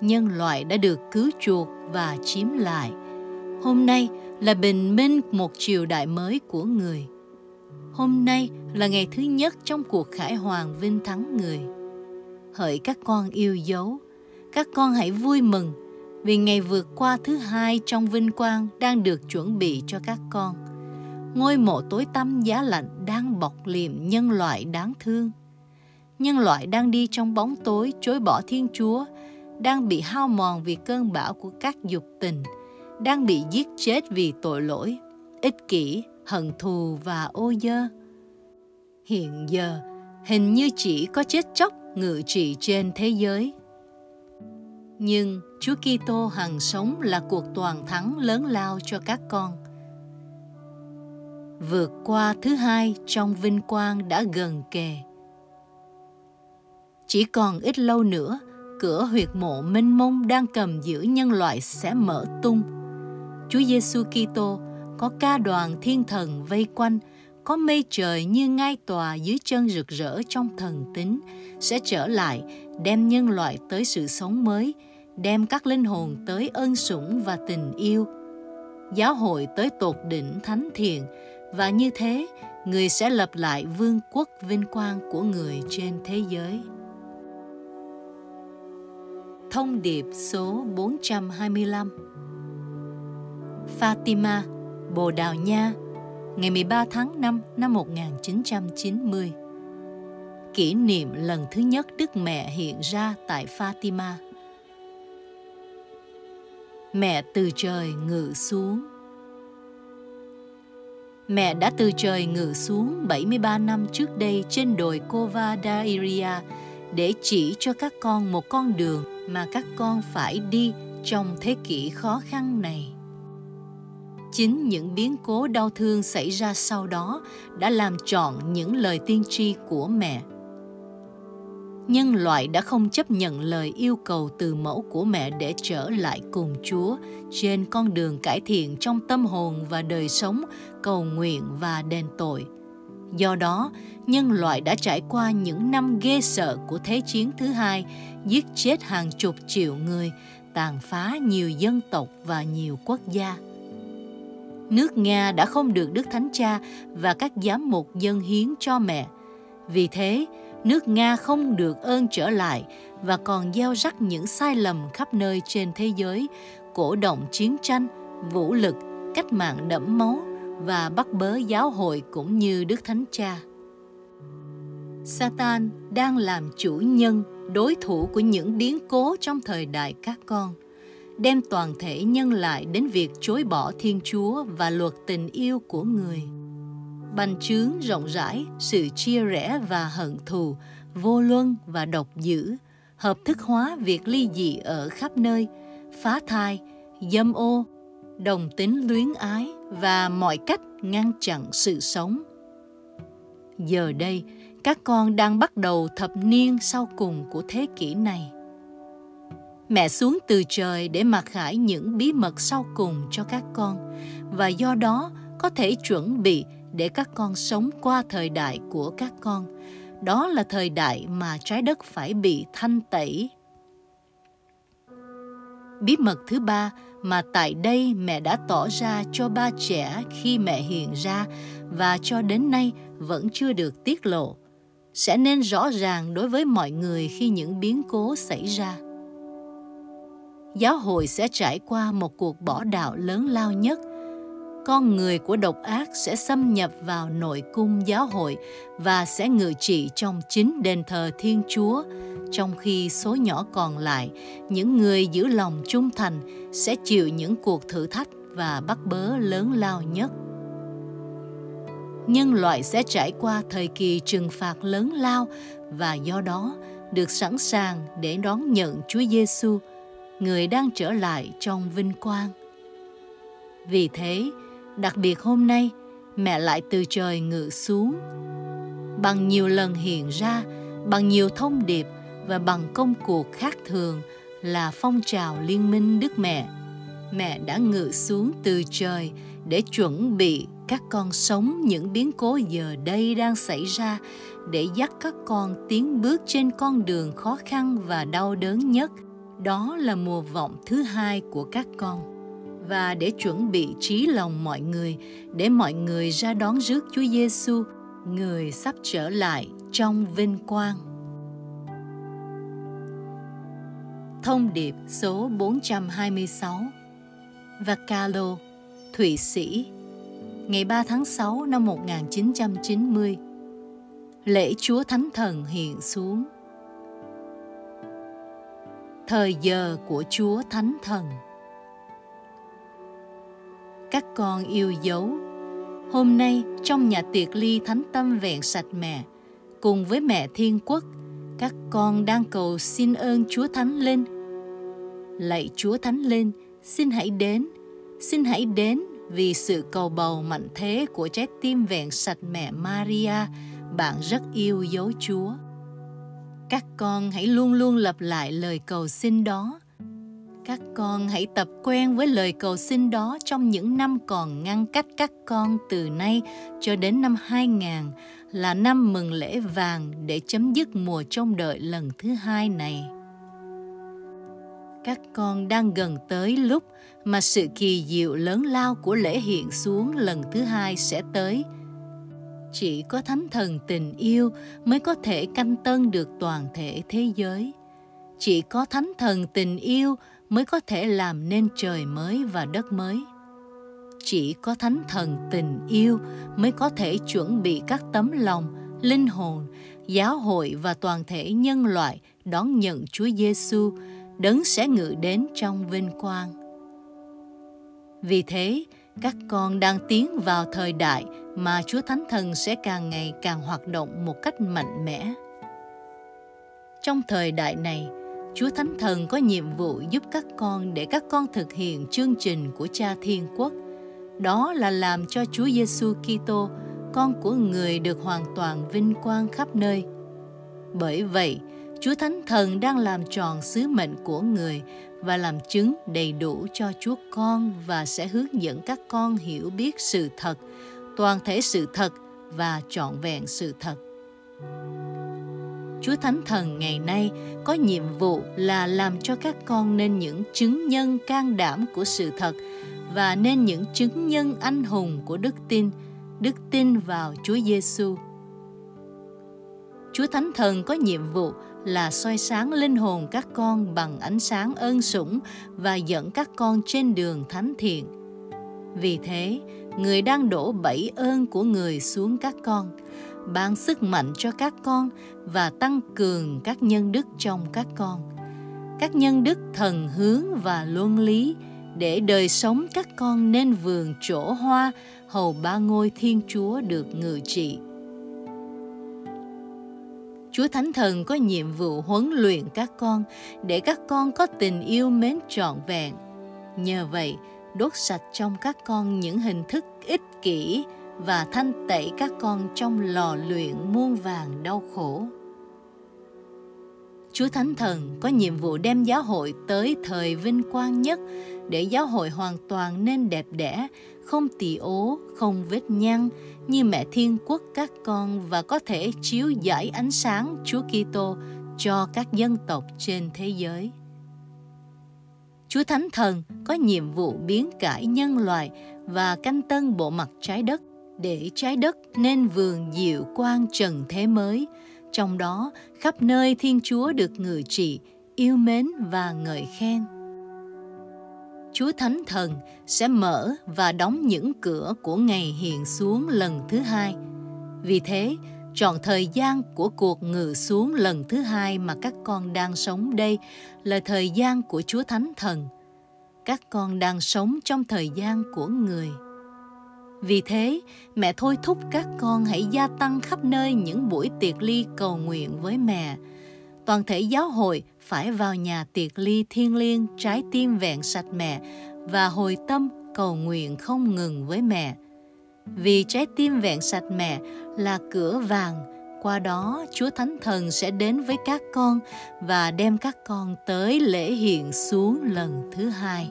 Nhân loại đã được cứu chuộc và chiếm lại. Hôm nay là bình minh một triều đại mới của người. Hôm nay là ngày thứ nhất trong cuộc khải hoàng vinh thắng người. Hỡi các con yêu dấu, các con hãy vui mừng vì ngày vượt qua thứ hai trong vinh quang đang được chuẩn bị cho các con. Ngôi mộ tối tăm giá lạnh đang bọc liềm nhân loại đáng thương. Nhân loại đang đi trong bóng tối chối bỏ Thiên Chúa, đang bị hao mòn vì cơn bão của các dục tình, đang bị giết chết vì tội lỗi, ích kỷ, hận thù và ô dơ. Hiện giờ, hình như chỉ có chết chóc ngự trị trên thế giới. Nhưng Chúa Kitô hằng sống là cuộc toàn thắng lớn lao cho các con. Vượt qua thứ hai trong vinh quang đã gần kề. Chỉ còn ít lâu nữa, cửa huyệt mộ mênh mông đang cầm giữ nhân loại sẽ mở tung. Chúa Giêsu Kitô có ca đoàn thiên thần vây quanh, có mây trời như ngai tòa dưới chân rực rỡ trong thần tính, sẽ trở lại đem nhân loại tới sự sống mới, đem các linh hồn tới ơn sủng và tình yêu giáo hội tới tột đỉnh thánh thiện và như thế người sẽ lập lại vương quốc vinh quang của người trên thế giới. Thông điệp số 425 Fatima, Bồ Đào Nha, ngày 13 tháng 5 năm 1990 Kỷ niệm lần thứ nhất Đức Mẹ hiện ra tại Fatima. Mẹ từ trời ngự xuống. Mẹ đã từ trời ngự xuống 73 năm trước đây trên đồi Kova Dairia để chỉ cho các con một con đường mà các con phải đi trong thế kỷ khó khăn này chính những biến cố đau thương xảy ra sau đó đã làm trọn những lời tiên tri của mẹ nhân loại đã không chấp nhận lời yêu cầu từ mẫu của mẹ để trở lại cùng Chúa trên con đường cải thiện trong tâm hồn và đời sống, cầu nguyện và đền tội. Do đó, nhân loại đã trải qua những năm ghê sợ của Thế chiến thứ hai, giết chết hàng chục triệu người, tàn phá nhiều dân tộc và nhiều quốc gia. Nước Nga đã không được Đức Thánh Cha và các giám mục dân hiến cho mẹ. Vì thế, nước Nga không được ơn trở lại và còn gieo rắc những sai lầm khắp nơi trên thế giới, cổ động chiến tranh, vũ lực, cách mạng đẫm máu và bắt bớ giáo hội cũng như Đức Thánh Cha. Satan đang làm chủ nhân, đối thủ của những biến cố trong thời đại các con, đem toàn thể nhân lại đến việc chối bỏ Thiên Chúa và luật tình yêu của người bành trướng rộng rãi sự chia rẽ và hận thù, vô luân và độc dữ, hợp thức hóa việc ly dị ở khắp nơi, phá thai, dâm ô, đồng tính luyến ái và mọi cách ngăn chặn sự sống. Giờ đây, các con đang bắt đầu thập niên sau cùng của thế kỷ này. Mẹ xuống từ trời để mặc khải những bí mật sau cùng cho các con và do đó, có thể chuẩn bị để các con sống qua thời đại của các con. Đó là thời đại mà trái đất phải bị thanh tẩy. Bí mật thứ ba mà tại đây mẹ đã tỏ ra cho ba trẻ khi mẹ hiện ra và cho đến nay vẫn chưa được tiết lộ, sẽ nên rõ ràng đối với mọi người khi những biến cố xảy ra giáo hội sẽ trải qua một cuộc bỏ đạo lớn lao nhất. Con người của độc ác sẽ xâm nhập vào nội cung giáo hội và sẽ ngự trị trong chính đền thờ Thiên Chúa, trong khi số nhỏ còn lại, những người giữ lòng trung thành sẽ chịu những cuộc thử thách và bắt bớ lớn lao nhất. Nhân loại sẽ trải qua thời kỳ trừng phạt lớn lao và do đó được sẵn sàng để đón nhận Chúa Giêsu, người đang trở lại trong vinh quang. Vì thế, Đặc biệt hôm nay, mẹ lại từ trời ngự xuống. Bằng nhiều lần hiện ra, bằng nhiều thông điệp và bằng công cuộc khác thường là phong trào liên minh Đức Mẹ. Mẹ đã ngự xuống từ trời để chuẩn bị các con sống những biến cố giờ đây đang xảy ra để dắt các con tiến bước trên con đường khó khăn và đau đớn nhất. Đó là mùa vọng thứ hai của các con. Và để chuẩn bị trí lòng mọi người để mọi người ra đón rước Chúa Giêsu, người sắp trở lại trong vinh quang. Thông điệp số 426 Vacalo, Thụy Sĩ Ngày 3 tháng 6 năm 1990 Lễ Chúa Thánh Thần hiện xuống. Thời giờ của Chúa Thánh Thần các con yêu dấu. Hôm nay trong nhà tiệc ly thánh tâm vẹn sạch mẹ, cùng với mẹ thiên quốc, các con đang cầu xin ơn Chúa Thánh Linh. Lạy Chúa Thánh Linh, xin hãy đến, xin hãy đến vì sự cầu bầu mạnh thế của trái tim vẹn sạch mẹ Maria, bạn rất yêu dấu Chúa. Các con hãy luôn luôn lặp lại lời cầu xin đó các con hãy tập quen với lời cầu xin đó trong những năm còn ngăn cách các con từ nay cho đến năm 2000 là năm mừng lễ vàng để chấm dứt mùa trông đợi lần thứ hai này. Các con đang gần tới lúc mà sự kỳ diệu lớn lao của lễ hiện xuống lần thứ hai sẽ tới. Chỉ có thánh thần tình yêu mới có thể canh tân được toàn thể thế giới. Chỉ có thánh thần tình yêu mới có thể làm nên trời mới và đất mới chỉ có thánh thần tình yêu mới có thể chuẩn bị các tấm lòng linh hồn giáo hội và toàn thể nhân loại đón nhận Chúa Giêsu đấng sẽ ngự đến trong vinh quang. Vì thế, các con đang tiến vào thời đại mà Chúa Thánh Thần sẽ càng ngày càng hoạt động một cách mạnh mẽ. Trong thời đại này, Chúa Thánh Thần có nhiệm vụ giúp các con để các con thực hiện chương trình của Cha Thiên Quốc. Đó là làm cho Chúa Giêsu Kitô, con của người được hoàn toàn vinh quang khắp nơi. Bởi vậy, Chúa Thánh Thần đang làm tròn sứ mệnh của người và làm chứng đầy đủ cho Chúa con và sẽ hướng dẫn các con hiểu biết sự thật, toàn thể sự thật và trọn vẹn sự thật. Chúa Thánh Thần ngày nay có nhiệm vụ là làm cho các con nên những chứng nhân can đảm của sự thật và nên những chứng nhân anh hùng của đức tin, đức tin vào Chúa Giêsu. Chúa Thánh Thần có nhiệm vụ là soi sáng linh hồn các con bằng ánh sáng ơn sủng và dẫn các con trên đường thánh thiện. Vì thế, người đang đổ bảy ơn của người xuống các con, ban sức mạnh cho các con và tăng cường các nhân đức trong các con. Các nhân đức thần hướng và luân lý để đời sống các con nên vườn chỗ hoa hầu ba ngôi thiên chúa được ngự trị Chúa Thánh Thần có nhiệm vụ huấn luyện các con để các con có tình yêu mến trọn vẹn. Nhờ vậy, đốt sạch trong các con những hình thức ích kỷ và thanh tẩy các con trong lò luyện muôn vàng đau khổ. Chúa Thánh Thần có nhiệm vụ đem giáo hội tới thời vinh quang nhất để giáo hội hoàn toàn nên đẹp đẽ, không tỳ ố, không vết nhăn như mẹ thiên quốc các con và có thể chiếu giải ánh sáng Chúa Kitô cho các dân tộc trên thế giới. Chúa Thánh Thần có nhiệm vụ biến cải nhân loại và canh tân bộ mặt trái đất để trái đất nên vườn diệu quang trần thế mới, trong đó khắp nơi Thiên Chúa được ngự trị, yêu mến và ngợi khen. Chúa Thánh Thần sẽ mở và đóng những cửa của ngày hiện xuống lần thứ hai. Vì thế, trọn thời gian của cuộc ngự xuống lần thứ hai mà các con đang sống đây là thời gian của Chúa Thánh Thần. Các con đang sống trong thời gian của người. Vì thế, mẹ thôi thúc các con hãy gia tăng khắp nơi những buổi tiệc ly cầu nguyện với mẹ. Toàn thể giáo hội phải vào nhà tiệc ly thiên liêng trái tim vẹn sạch mẹ và hồi tâm cầu nguyện không ngừng với mẹ. Vì trái tim vẹn sạch mẹ là cửa vàng, qua đó Chúa Thánh Thần sẽ đến với các con và đem các con tới lễ hiện xuống lần thứ hai.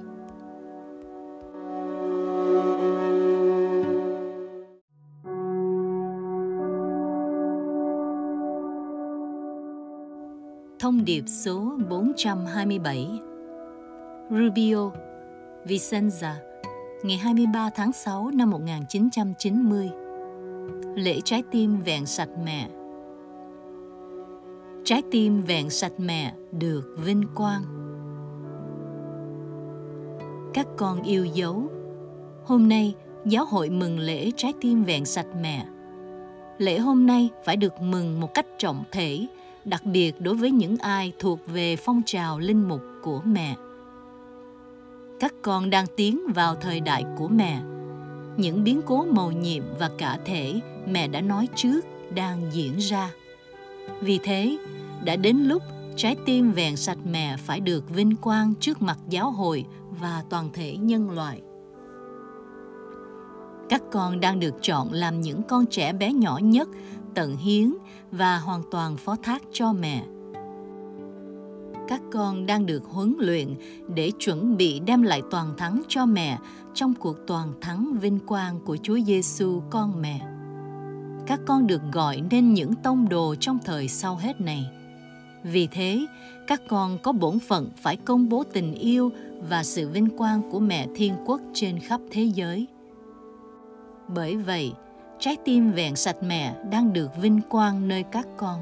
Thông điệp số 427 Rubio, Vicenza, ngày 23 tháng 6 năm 1990 Lễ trái tim vẹn sạch mẹ Trái tim vẹn sạch mẹ được vinh quang Các con yêu dấu Hôm nay, giáo hội mừng lễ trái tim vẹn sạch mẹ Lễ hôm nay phải được mừng một cách trọng thể đặc biệt đối với những ai thuộc về phong trào linh mục của mẹ. Các con đang tiến vào thời đại của mẹ. Những biến cố mầu nhiệm và cả thể mẹ đã nói trước đang diễn ra. Vì thế, đã đến lúc trái tim vẹn sạch mẹ phải được vinh quang trước mặt giáo hội và toàn thể nhân loại. Các con đang được chọn làm những con trẻ bé nhỏ nhất tận hiến và hoàn toàn phó thác cho mẹ. Các con đang được huấn luyện để chuẩn bị đem lại toàn thắng cho mẹ trong cuộc toàn thắng vinh quang của Chúa Giêsu con mẹ. Các con được gọi nên những tông đồ trong thời sau hết này. Vì thế, các con có bổn phận phải công bố tình yêu và sự vinh quang của mẹ Thiên Quốc trên khắp thế giới. Bởi vậy, trái tim vẹn sạch mẹ đang được vinh quang nơi các con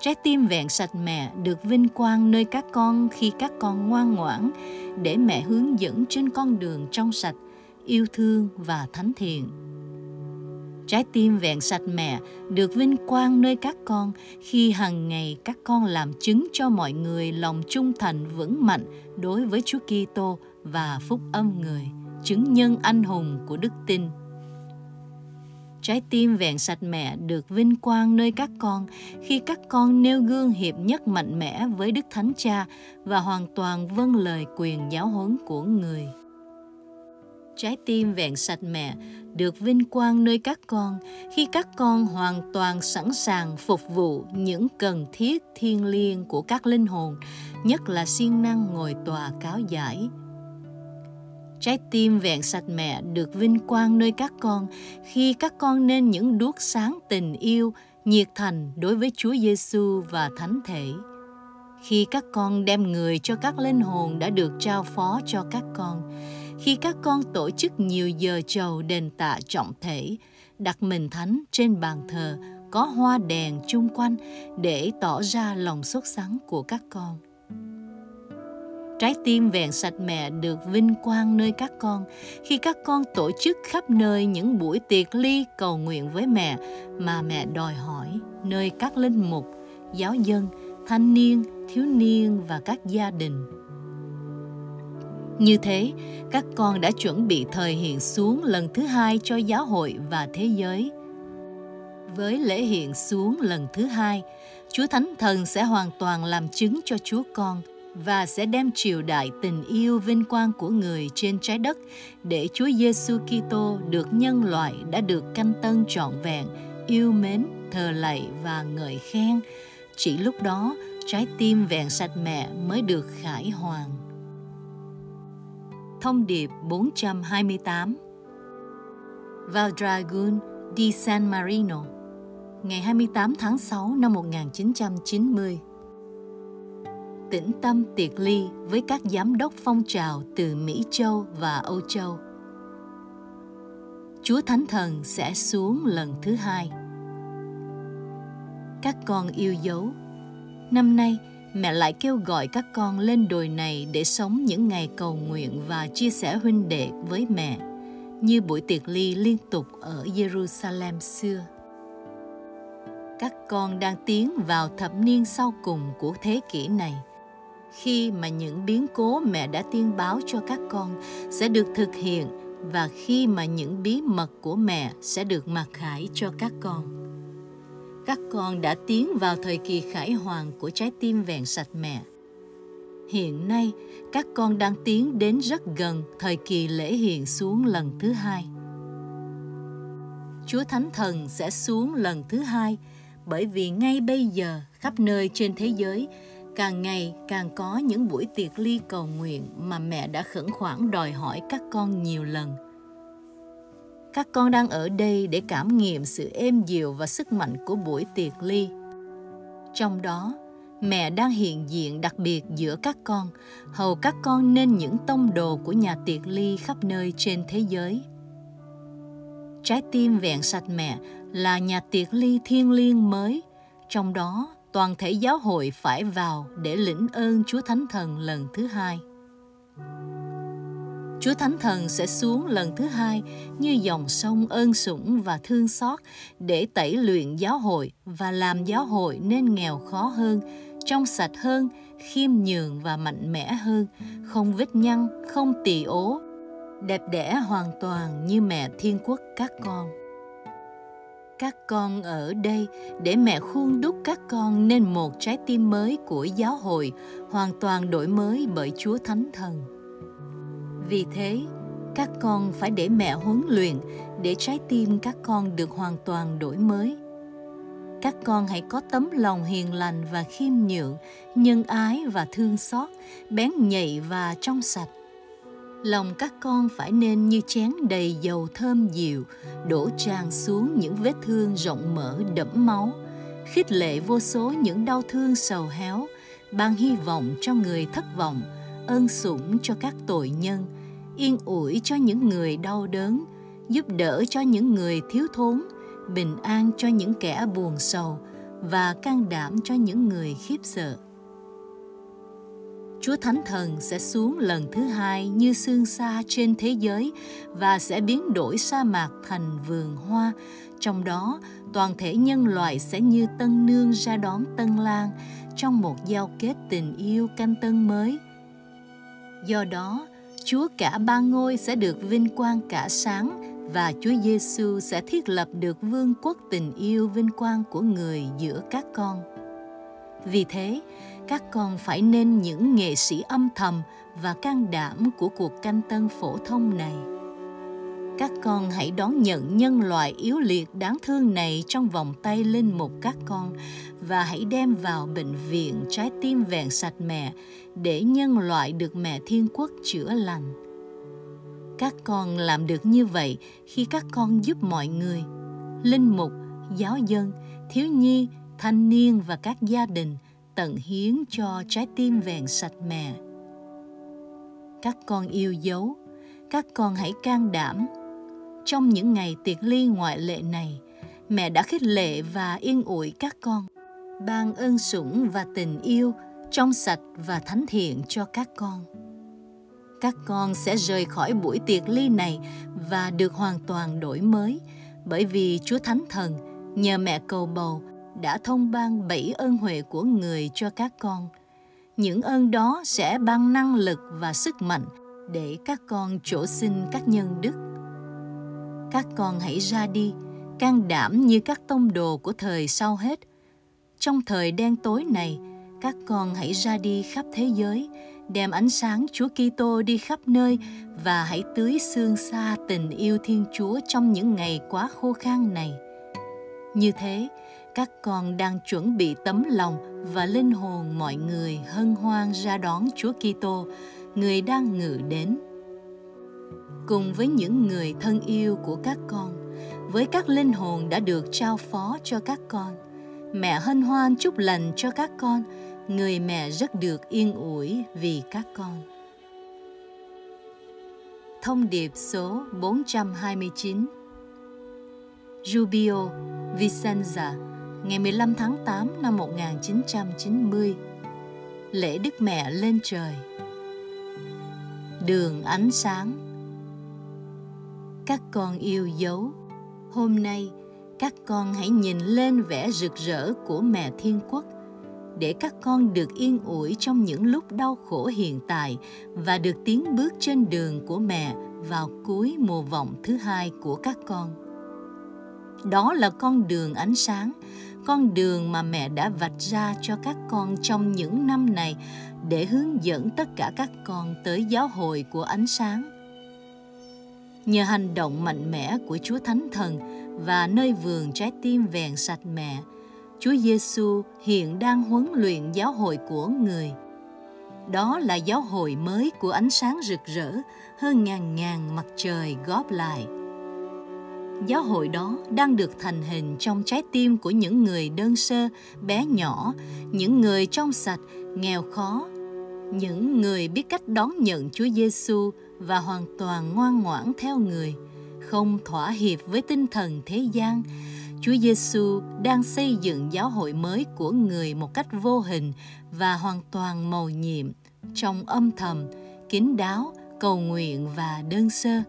trái tim vẹn sạch mẹ được vinh quang nơi các con khi các con ngoan ngoãn, để mẹ hướng dẫn trên con đường trong sạch, yêu thương và thánh thiện. Trái tim vẹn sạch mẹ được vinh quang nơi các con khi hàng ngày các con làm chứng cho mọi người lòng trung thành vững mạnh đối với Chúa Kitô và phúc âm người, chứng nhân anh hùng của đức tin. Trái tim vẹn sạch mẹ được vinh quang nơi các con khi các con nêu gương hiệp nhất mạnh mẽ với Đức Thánh Cha và hoàn toàn vâng lời quyền giáo huấn của người. Trái tim vẹn sạch mẹ được vinh quang nơi các con khi các con hoàn toàn sẵn sàng phục vụ những cần thiết thiêng liêng của các linh hồn, nhất là siêng năng ngồi tòa cáo giải Trái tim vẹn sạch mẹ được vinh quang nơi các con. Khi các con nên những đuốc sáng tình yêu, nhiệt thành đối với Chúa Giêsu và Thánh Thể. Khi các con đem người cho các linh hồn đã được trao phó cho các con, khi các con tổ chức nhiều giờ chầu đền tạ trọng thể, đặt mình thánh trên bàn thờ có hoa đèn chung quanh để tỏ ra lòng xuất sắng của các con. Trái tim vẹn sạch mẹ được vinh quang nơi các con khi các con tổ chức khắp nơi những buổi tiệc ly cầu nguyện với mẹ mà mẹ đòi hỏi nơi các linh mục, giáo dân, thanh niên, thiếu niên và các gia đình. Như thế, các con đã chuẩn bị thời hiện xuống lần thứ hai cho giáo hội và thế giới. Với lễ hiện xuống lần thứ hai, Chúa Thánh Thần sẽ hoàn toàn làm chứng cho Chúa con – và sẽ đem triều đại tình yêu vinh quang của người trên trái đất để Chúa Giêsu Kitô được nhân loại đã được canh tân trọn vẹn, yêu mến, thờ lạy và ngợi khen. Chỉ lúc đó, trái tim vẹn sạch mẹ mới được khải hoàn. Thông điệp 428 Valdragun di San Marino ngày 28 tháng 6 năm 1990 tĩnh tâm tiệc ly với các giám đốc phong trào từ Mỹ Châu và Âu Châu. Chúa Thánh Thần sẽ xuống lần thứ hai. Các con yêu dấu, năm nay mẹ lại kêu gọi các con lên đồi này để sống những ngày cầu nguyện và chia sẻ huynh đệ với mẹ, như buổi tiệc ly liên tục ở Jerusalem xưa. Các con đang tiến vào thập niên sau cùng của thế kỷ này – khi mà những biến cố mẹ đã tiên báo cho các con sẽ được thực hiện và khi mà những bí mật của mẹ sẽ được mặc khải cho các con. Các con đã tiến vào thời kỳ khải hoàng của trái tim vẹn sạch mẹ. Hiện nay, các con đang tiến đến rất gần thời kỳ lễ hiện xuống lần thứ hai. Chúa Thánh Thần sẽ xuống lần thứ hai bởi vì ngay bây giờ khắp nơi trên thế giới càng ngày càng có những buổi tiệc ly cầu nguyện mà mẹ đã khẩn khoản đòi hỏi các con nhiều lần. Các con đang ở đây để cảm nghiệm sự êm dịu và sức mạnh của buổi tiệc ly. Trong đó, mẹ đang hiện diện đặc biệt giữa các con. Hầu các con nên những tông đồ của nhà tiệc ly khắp nơi trên thế giới. Trái tim vẹn sạch mẹ là nhà tiệc ly thiêng liêng mới. Trong đó toàn thể giáo hội phải vào để lĩnh ơn Chúa Thánh Thần lần thứ hai. Chúa Thánh Thần sẽ xuống lần thứ hai như dòng sông ơn sủng và thương xót để tẩy luyện giáo hội và làm giáo hội nên nghèo khó hơn, trong sạch hơn, khiêm nhường và mạnh mẽ hơn, không vết nhăn, không tỳ ố, đẹp đẽ hoàn toàn như mẹ thiên quốc các con các con ở đây để mẹ khuôn đúc các con nên một trái tim mới của giáo hội hoàn toàn đổi mới bởi chúa thánh thần. Vì thế, các con phải để mẹ huấn luyện để trái tim các con được hoàn toàn đổi mới. Các con hãy có tấm lòng hiền lành và khiêm nhượng, nhân ái và thương xót, bén nhạy và trong sạch lòng các con phải nên như chén đầy dầu thơm dịu, đổ tràn xuống những vết thương rộng mở đẫm máu. Khích lệ vô số những đau thương sầu héo, ban hy vọng cho người thất vọng ơn sủng cho các tội nhân, yên ủi cho những người đau đớn, giúp đỡ cho những người thiếu thốn, bình an cho những kẻ buồn sầu và can đảm cho những người khiếp sợ. Chúa Thánh Thần sẽ xuống lần thứ hai như sương xa trên thế giới và sẽ biến đổi sa mạc thành vườn hoa. Trong đó, toàn thể nhân loại sẽ như tân nương ra đón tân lang trong một giao kết tình yêu canh tân mới. Do đó, Chúa cả ba ngôi sẽ được vinh quang cả sáng, và Chúa Giêsu sẽ thiết lập được vương quốc tình yêu vinh quang của người giữa các con. Vì thế, các con phải nên những nghệ sĩ âm thầm và can đảm của cuộc canh tân phổ thông này. Các con hãy đón nhận nhân loại yếu liệt đáng thương này trong vòng tay linh mục các con và hãy đem vào bệnh viện trái tim vẹn sạch mẹ để nhân loại được mẹ thiên quốc chữa lành. Các con làm được như vậy khi các con giúp mọi người, linh mục, giáo dân, thiếu nhi, thanh niên và các gia đình tận hiến cho trái tim vẹn sạch mẹ. Các con yêu dấu, các con hãy can đảm. Trong những ngày tiệc ly ngoại lệ này, mẹ đã khích lệ và yên ủi các con, ban ơn sủng và tình yêu trong sạch và thánh thiện cho các con. Các con sẽ rời khỏi buổi tiệc ly này và được hoàn toàn đổi mới bởi vì Chúa Thánh Thần nhờ mẹ cầu bầu đã thông ban bảy ơn huệ của người cho các con. Những ơn đó sẽ ban năng lực và sức mạnh để các con chỗ sinh các nhân đức. Các con hãy ra đi, can đảm như các tông đồ của thời sau hết. Trong thời đen tối này, các con hãy ra đi khắp thế giới, đem ánh sáng Chúa Kitô đi khắp nơi và hãy tưới xương xa tình yêu Thiên Chúa trong những ngày quá khô khan này. Như thế, các con đang chuẩn bị tấm lòng và linh hồn mọi người hân hoan ra đón Chúa Kitô, người đang ngự đến. Cùng với những người thân yêu của các con, với các linh hồn đã được trao phó cho các con, mẹ hân hoan chúc lành cho các con, người mẹ rất được yên ủi vì các con. Thông điệp số 429 Rubio Vicenza ngày 15 tháng 8 năm 1990 Lễ Đức Mẹ lên trời. Đường ánh sáng. Các con yêu dấu. Hôm nay các con hãy nhìn lên vẻ rực rỡ của mẹ thiên quốc để các con được yên ủi trong những lúc đau khổ hiện tại và được tiến bước trên đường của mẹ vào cuối mùa vọng thứ hai của các con. Đó là con đường ánh sáng, con đường mà mẹ đã vạch ra cho các con trong những năm này để hướng dẫn tất cả các con tới giáo hội của ánh sáng. Nhờ hành động mạnh mẽ của Chúa Thánh Thần và nơi vườn trái tim vẹn sạch mẹ, Chúa Giêsu hiện đang huấn luyện giáo hội của người. Đó là giáo hội mới của ánh sáng rực rỡ hơn ngàn ngàn mặt trời góp lại. Giáo hội đó đang được thành hình trong trái tim của những người đơn sơ, bé nhỏ, những người trong sạch, nghèo khó, những người biết cách đón nhận Chúa Giêsu và hoàn toàn ngoan ngoãn theo người, không thỏa hiệp với tinh thần thế gian, Chúa Giêsu đang xây dựng giáo hội mới của người một cách vô hình và hoàn toàn mầu nhiệm, trong âm thầm, kín đáo, cầu nguyện và đơn sơ.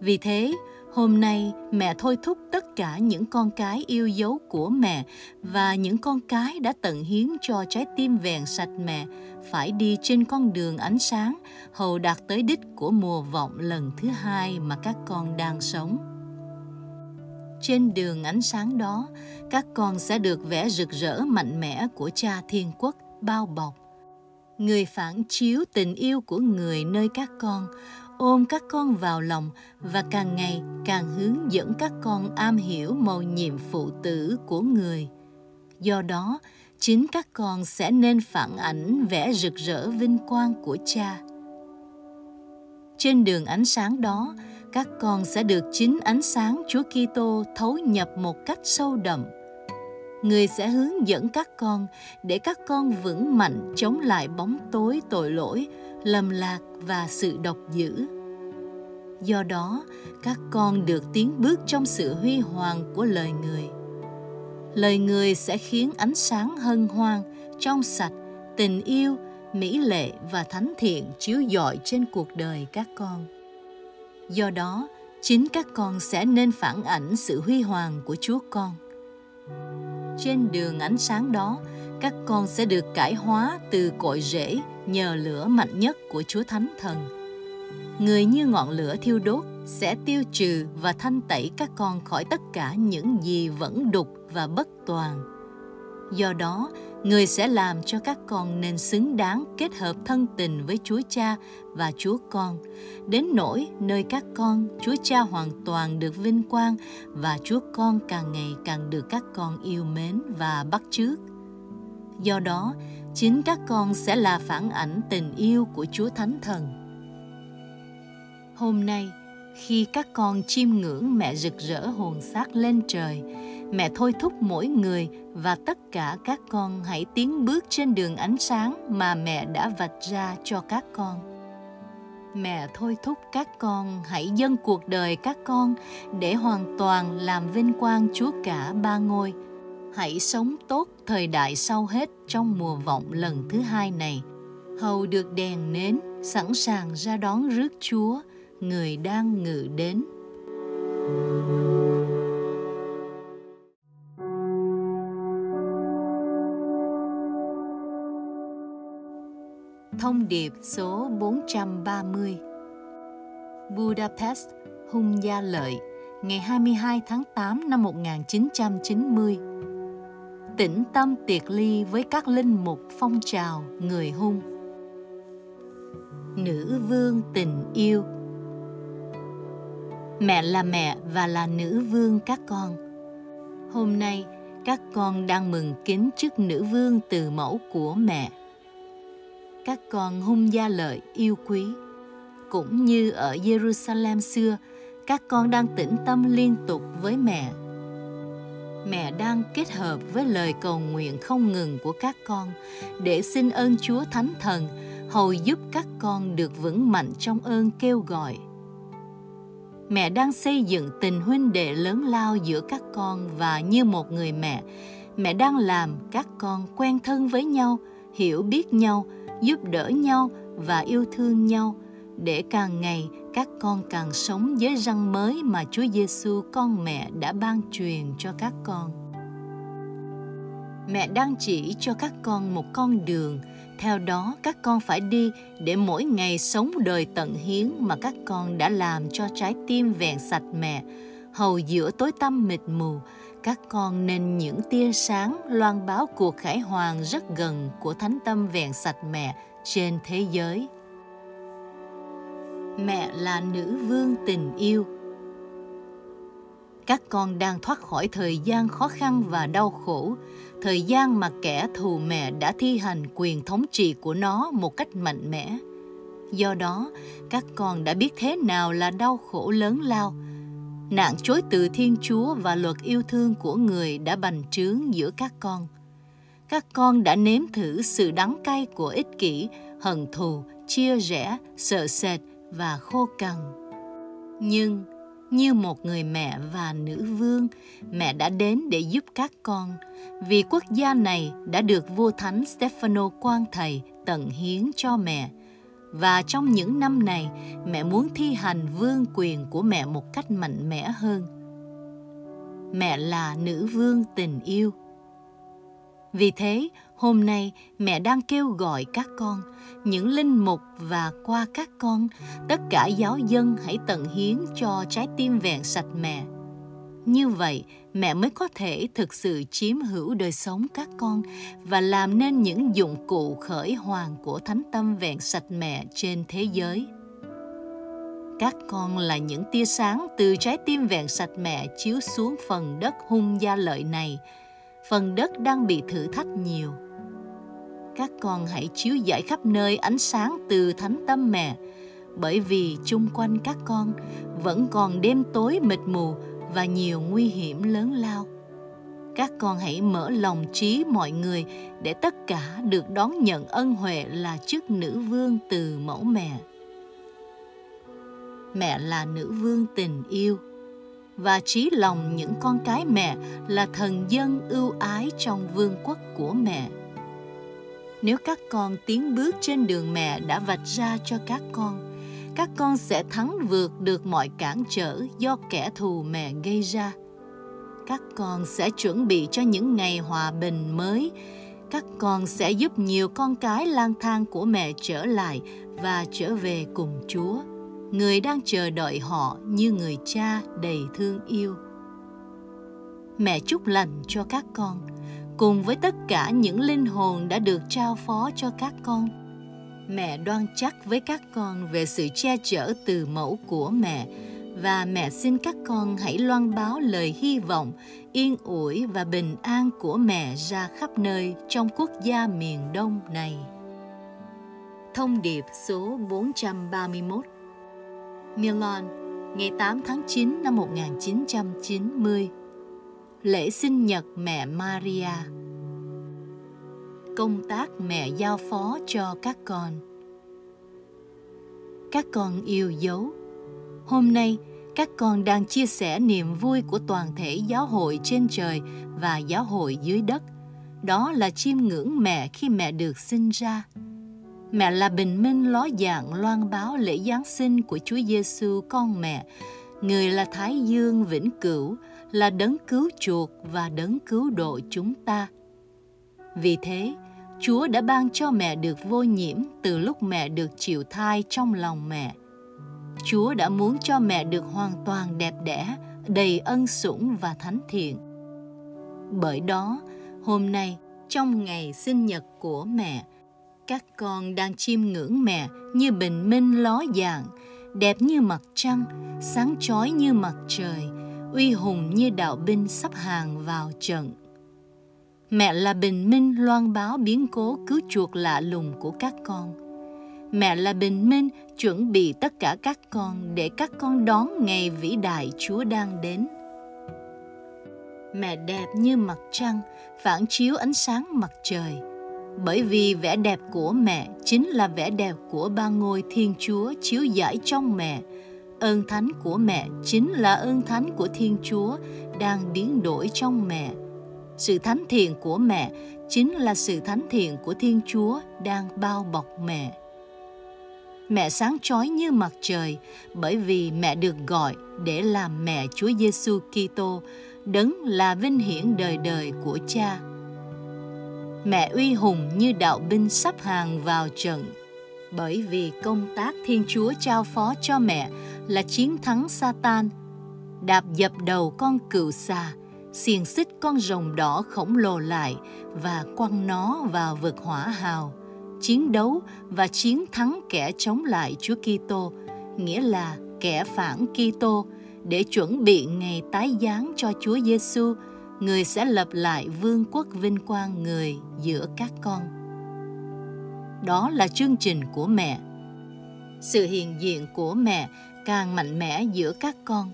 Vì thế, hôm nay, mẹ thôi thúc tất cả những con cái yêu dấu của mẹ và những con cái đã tận hiến cho trái tim vẹn sạch mẹ phải đi trên con đường ánh sáng hầu đạt tới đích của mùa vọng lần thứ hai mà các con đang sống. Trên đường ánh sáng đó, các con sẽ được vẽ rực rỡ mạnh mẽ của cha thiên quốc bao bọc. Người phản chiếu tình yêu của người nơi các con ôm các con vào lòng và càng ngày càng hướng dẫn các con am hiểu mầu nhiệm phụ tử của người do đó chính các con sẽ nên phản ảnh vẻ rực rỡ vinh quang của cha trên đường ánh sáng đó các con sẽ được chính ánh sáng Chúa Kitô thấu nhập một cách sâu đậm. Người sẽ hướng dẫn các con để các con vững mạnh chống lại bóng tối tội lỗi, lầm lạc và sự độc dữ. Do đó, các con được tiến bước trong sự huy hoàng của lời người. Lời người sẽ khiến ánh sáng hân hoan, trong sạch, tình yêu, mỹ lệ và thánh thiện chiếu dọi trên cuộc đời các con Do đó, chính các con sẽ nên phản ảnh sự huy hoàng của Chúa con. Trên đường ánh sáng đó, các con sẽ được cải hóa từ cội rễ nhờ lửa mạnh nhất của Chúa Thánh Thần. Người như ngọn lửa thiêu đốt sẽ tiêu trừ và thanh tẩy các con khỏi tất cả những gì vẫn đục và bất toàn. Do đó, người sẽ làm cho các con nên xứng đáng kết hợp thân tình với Chúa Cha và Chúa Con, đến nỗi nơi các con Chúa Cha hoàn toàn được vinh quang và Chúa Con càng ngày càng được các con yêu mến và bắt chước. Do đó, chính các con sẽ là phản ảnh tình yêu của Chúa Thánh Thần. Hôm nay, khi các con chiêm ngưỡng mẹ rực rỡ hồn xác lên trời, mẹ thôi thúc mỗi người và tất cả các con hãy tiến bước trên đường ánh sáng mà mẹ đã vạch ra cho các con mẹ thôi thúc các con hãy dâng cuộc đời các con để hoàn toàn làm vinh quang chúa cả ba ngôi hãy sống tốt thời đại sau hết trong mùa vọng lần thứ hai này. Hầu được đèn nến sẵn sàng ra đón rước chúa người đang ngự đến. Thông điệp số 430 Budapest, Hung Gia Lợi, ngày 22 tháng 8 năm 1990 Tĩnh tâm tiệc ly với các linh mục phong trào người hung Nữ vương tình yêu Mẹ là mẹ và là nữ vương các con Hôm nay, các con đang mừng kính chức nữ vương từ mẫu của mẹ các con hung gia lợi yêu quý. Cũng như ở Jerusalem xưa, các con đang tĩnh tâm liên tục với mẹ. Mẹ đang kết hợp với lời cầu nguyện không ngừng của các con để xin ơn Chúa Thánh Thần hầu giúp các con được vững mạnh trong ơn kêu gọi. Mẹ đang xây dựng tình huynh đệ lớn lao giữa các con và như một người mẹ, mẹ đang làm các con quen thân với nhau, hiểu biết nhau giúp đỡ nhau và yêu thương nhau để càng ngày các con càng sống với răng mới mà Chúa Giêsu con mẹ đã ban truyền cho các con. Mẹ đang chỉ cho các con một con đường, theo đó các con phải đi để mỗi ngày sống đời tận hiến mà các con đã làm cho trái tim vẹn sạch mẹ, hầu giữa tối tăm mịt mù, các con nên những tia sáng loan báo cuộc khải hoàng rất gần của thánh tâm vẹn sạch mẹ trên thế giới. Mẹ là nữ vương tình yêu. Các con đang thoát khỏi thời gian khó khăn và đau khổ, thời gian mà kẻ thù mẹ đã thi hành quyền thống trị của nó một cách mạnh mẽ. Do đó, các con đã biết thế nào là đau khổ lớn lao, nạn chối từ Thiên Chúa và luật yêu thương của người đã bành trướng giữa các con. Các con đã nếm thử sự đắng cay của ích kỷ, hận thù, chia rẽ, sợ sệt và khô cằn. Nhưng như một người mẹ và nữ vương, mẹ đã đến để giúp các con, vì quốc gia này đã được vua thánh Stefano quan thầy tận hiến cho mẹ. Và trong những năm này mẹ muốn thi hành vương quyền của mẹ một cách mạnh mẽ hơn. Mẹ là nữ vương tình yêu. Vì thế hôm nay mẹ đang kêu gọi các con những linh mục và qua các con, tất cả giáo dân hãy tận hiến cho trái tim vẹn sạch mẹ. Như vậy, mẹ mới có thể thực sự chiếm hữu đời sống các con và làm nên những dụng cụ khởi hoàng của thánh tâm vẹn sạch mẹ trên thế giới. Các con là những tia sáng từ trái tim vẹn sạch mẹ chiếu xuống phần đất hung gia lợi này. Phần đất đang bị thử thách nhiều các con hãy chiếu dải khắp nơi ánh sáng từ thánh tâm mẹ, bởi vì chung quanh các con vẫn còn đêm tối mịt mù và nhiều nguy hiểm lớn lao. Các con hãy mở lòng trí mọi người để tất cả được đón nhận ân huệ là chức nữ vương từ mẫu mẹ. Mẹ là nữ vương tình yêu, và trí lòng những con cái mẹ là thần dân ưu ái trong vương quốc của mẹ nếu các con tiến bước trên đường mẹ đã vạch ra cho các con các con sẽ thắng vượt được mọi cản trở do kẻ thù mẹ gây ra. Các con sẽ chuẩn bị cho những ngày hòa bình mới. Các con sẽ giúp nhiều con cái lang thang của mẹ trở lại và trở về cùng chúa. Người đang chờ đợi họ như người cha đầy thương yêu. Mẹ chúc lành cho các con cùng với tất cả những linh hồn đã được trao phó cho các con. Mẹ đoan chắc với các con về sự che chở từ mẫu của mẹ. Và mẹ xin các con hãy loan báo lời hy vọng yên ủi và bình an của mẹ ra khắp nơi trong quốc gia miền Đông này. Thông điệp số 431 Milan, ngày 8 tháng 9 năm 1990 Lễ sinh nhật mẹ Maria Công tác mẹ giao phó cho các con Các con yêu dấu Hôm nay, các con đang chia sẻ niềm vui của toàn thể giáo hội trên trời và giáo hội dưới đất. Đó là chiêm ngưỡng mẹ khi mẹ được sinh ra. Mẹ là bình minh ló dạng loan báo lễ Giáng sinh của Chúa Giêsu con mẹ. Người là Thái Dương vĩnh cửu, là đấng cứu chuộc và đấng cứu độ chúng ta. Vì thế, Chúa đã ban cho mẹ được vô nhiễm từ lúc mẹ được chịu thai trong lòng mẹ. Chúa đã muốn cho mẹ được hoàn toàn đẹp đẽ, đầy ân sủng và thánh thiện. Bởi đó, hôm nay, trong ngày sinh nhật của mẹ, các con đang chiêm ngưỡng mẹ như bình minh ló dạng, đẹp như mặt trăng, sáng chói như mặt trời, uy hùng như đạo binh sắp hàng vào trận. Mẹ là bình minh loan báo biến cố cứu chuộc lạ lùng của các con. Mẹ là bình minh chuẩn bị tất cả các con để các con đón ngày vĩ đại Chúa đang đến. Mẹ đẹp như mặt trăng, phản chiếu ánh sáng mặt trời. Bởi vì vẻ đẹp của mẹ chính là vẻ đẹp của ba ngôi Thiên Chúa chiếu giải trong mẹ. Ơn thánh của mẹ chính là ơn thánh của Thiên Chúa đang biến đổi trong mẹ. Sự thánh thiện của mẹ chính là sự thánh thiện của Thiên Chúa đang bao bọc mẹ mẹ sáng chói như mặt trời bởi vì mẹ được gọi để làm mẹ Chúa Giêsu Kitô, đấng là vinh hiển đời đời của Cha. Mẹ uy hùng như đạo binh sắp hàng vào trận, bởi vì công tác Thiên Chúa trao phó cho mẹ là chiến thắng Satan, đạp dập đầu con cừu xà, xiềng xích con rồng đỏ khổng lồ lại và quăng nó vào vực hỏa hào chiến đấu và chiến thắng kẻ chống lại Chúa Kitô, nghĩa là kẻ phản Kitô, để chuẩn bị ngày tái giáng cho Chúa Giêsu, người sẽ lập lại vương quốc vinh quang người giữa các con. Đó là chương trình của mẹ. Sự hiện diện của mẹ càng mạnh mẽ giữa các con.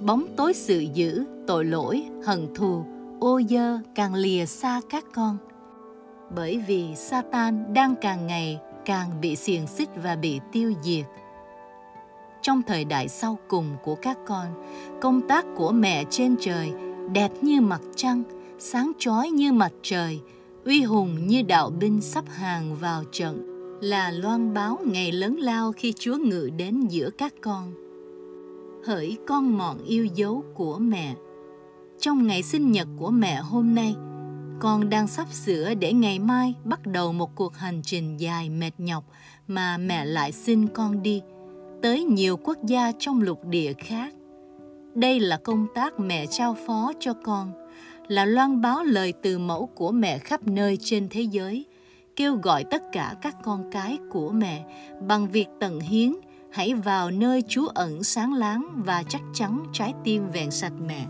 Bóng tối sự dữ, tội lỗi, hận thù, ô dơ càng lìa xa các con – bởi vì Satan đang càng ngày càng bị xiềng xích và bị tiêu diệt. Trong thời đại sau cùng của các con, công tác của mẹ trên trời đẹp như mặt trăng, sáng chói như mặt trời, uy hùng như đạo binh sắp hàng vào trận, là loan báo ngày lớn lao khi Chúa ngự đến giữa các con. Hỡi con mọn yêu dấu của mẹ, trong ngày sinh nhật của mẹ hôm nay – con đang sắp sửa để ngày mai bắt đầu một cuộc hành trình dài mệt nhọc mà mẹ lại xin con đi tới nhiều quốc gia trong lục địa khác. Đây là công tác mẹ trao phó cho con, là loan báo lời từ mẫu của mẹ khắp nơi trên thế giới, kêu gọi tất cả các con cái của mẹ bằng việc tận hiến, hãy vào nơi Chúa ẩn sáng láng và chắc chắn trái tim vẹn sạch mẹ.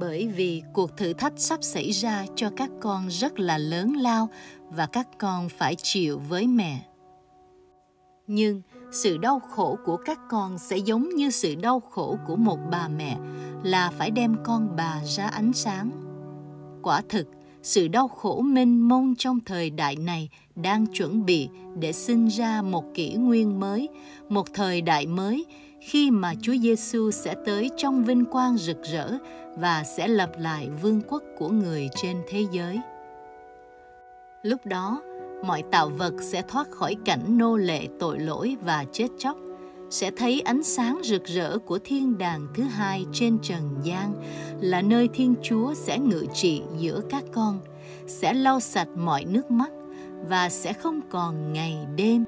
Bởi vì cuộc thử thách sắp xảy ra cho các con rất là lớn lao và các con phải chịu với mẹ. Nhưng sự đau khổ của các con sẽ giống như sự đau khổ của một bà mẹ là phải đem con bà ra ánh sáng. Quả thực sự đau khổ mênh mông trong thời đại này đang chuẩn bị để sinh ra một kỷ nguyên mới một thời đại mới khi mà Chúa Giêsu sẽ tới trong vinh quang rực rỡ và sẽ lập lại vương quốc của người trên thế giới. Lúc đó, mọi tạo vật sẽ thoát khỏi cảnh nô lệ tội lỗi và chết chóc, sẽ thấy ánh sáng rực rỡ của thiên đàng thứ hai trên trần gian là nơi Thiên Chúa sẽ ngự trị giữa các con, sẽ lau sạch mọi nước mắt và sẽ không còn ngày đêm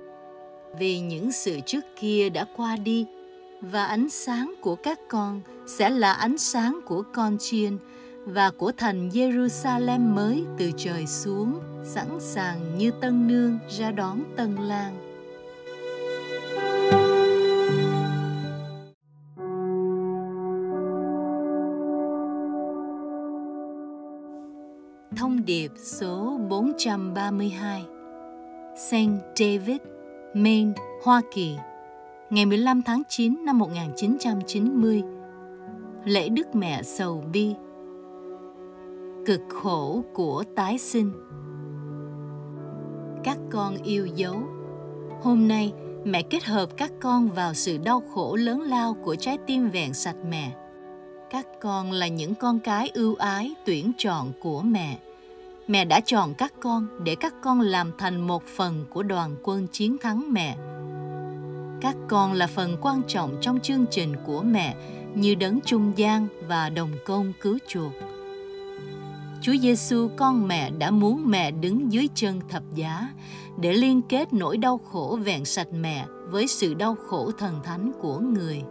vì những sự trước kia đã qua đi và ánh sáng của các con sẽ là ánh sáng của con chiên và của thành Jerusalem mới từ trời xuống, sẵn sàng như tân nương ra đón tân lang. Thông điệp số 432 St. David, Maine, Hoa Kỳ Ngày 15 tháng 9 năm 1990 Lễ Đức Mẹ Sầu Bi. Cực khổ của tái sinh. Các con yêu dấu. Hôm nay mẹ kết hợp các con vào sự đau khổ lớn lao của trái tim vẹn sạch mẹ. Các con là những con cái ưu ái tuyển chọn của mẹ mẹ đã chọn các con để các con làm thành một phần của đoàn quân chiến thắng mẹ các con là phần quan trọng trong chương trình của mẹ như đấng trung gian và đồng công cứu chuộc Chúa Giêsu, con mẹ, đã muốn mẹ đứng dưới chân thập giá để liên kết nỗi đau khổ vẹn sạch mẹ với sự đau khổ thần thánh của người.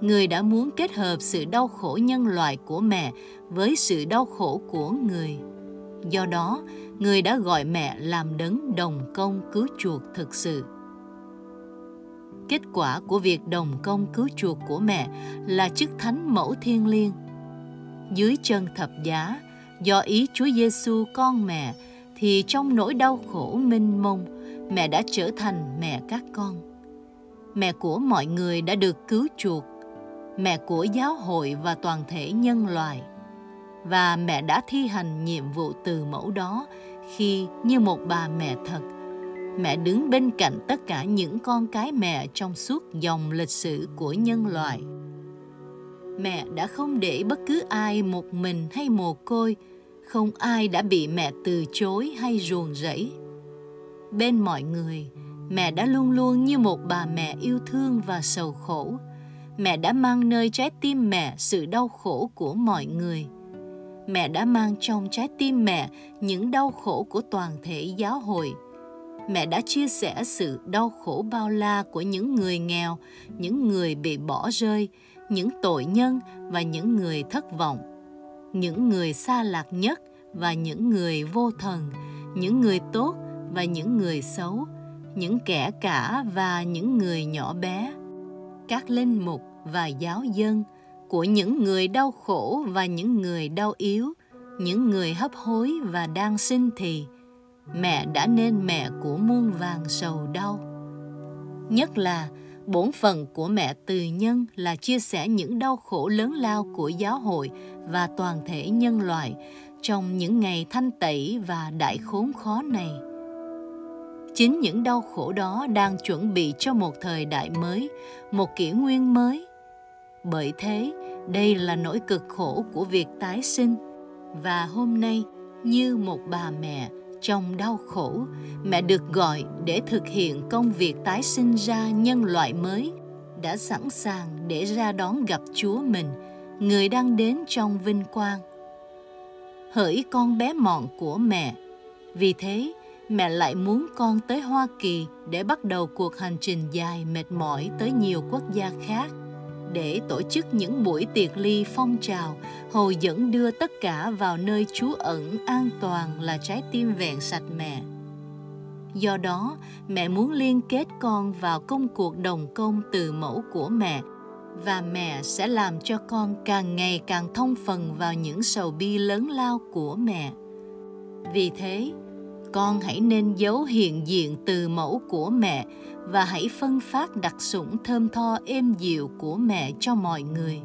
Người đã muốn kết hợp sự đau khổ nhân loại của mẹ với sự đau khổ của người. Do đó, người đã gọi mẹ làm đấng đồng công cứu chuộc thực sự. Kết quả của việc đồng công cứu chuộc của mẹ là chức thánh mẫu thiên liêng. Dưới chân thập giá, do ý Chúa Giêsu con mẹ thì trong nỗi đau khổ mênh mông, mẹ đã trở thành mẹ các con. Mẹ của mọi người đã được cứu chuộc, mẹ của giáo hội và toàn thể nhân loại – và mẹ đã thi hành nhiệm vụ từ mẫu đó, khi như một bà mẹ thật. Mẹ đứng bên cạnh tất cả những con cái mẹ trong suốt dòng lịch sử của nhân loại. Mẹ đã không để bất cứ ai một mình hay mồ côi, không ai đã bị mẹ từ chối hay ruồng rẫy. Bên mọi người, mẹ đã luôn luôn như một bà mẹ yêu thương và sầu khổ. Mẹ đã mang nơi trái tim mẹ sự đau khổ của mọi người mẹ đã mang trong trái tim mẹ những đau khổ của toàn thể giáo hội. Mẹ đã chia sẻ sự đau khổ bao la của những người nghèo, những người bị bỏ rơi, những tội nhân và những người thất vọng. Những người xa lạc nhất và những người vô thần, những người tốt và những người xấu, những kẻ cả và những người nhỏ bé. Các linh mục và giáo dân của những người đau khổ và những người đau yếu, những người hấp hối và đang sinh thì, mẹ đã nên mẹ của muôn vàng sầu đau. Nhất là bổn phận của mẹ từ nhân là chia sẻ những đau khổ lớn lao của giáo hội và toàn thể nhân loại trong những ngày thanh tẩy và đại khốn khó này. Chính những đau khổ đó đang chuẩn bị cho một thời đại mới, một kỷ nguyên mới, bởi thế, đây là nỗi cực khổ của việc tái sinh và hôm nay như một bà mẹ trong đau khổ, mẹ được gọi để thực hiện công việc tái sinh ra nhân loại mới đã sẵn sàng để ra đón gặp Chúa mình, người đang đến trong vinh quang. Hỡi con bé mọn của mẹ, vì thế mẹ lại muốn con tới Hoa Kỳ để bắt đầu cuộc hành trình dài mệt mỏi tới nhiều quốc gia khác để tổ chức những buổi tiệc ly phong trào, hồi dẫn đưa tất cả vào nơi trú ẩn an toàn là trái tim vẹn sạch mẹ. Do đó, mẹ muốn liên kết con vào công cuộc đồng công từ mẫu của mẹ và mẹ sẽ làm cho con càng ngày càng thông phần vào những sầu bi lớn lao của mẹ. Vì thế, con hãy nên giấu hiện diện từ mẫu của mẹ và hãy phân phát đặc sủng thơm tho êm dịu của mẹ cho mọi người.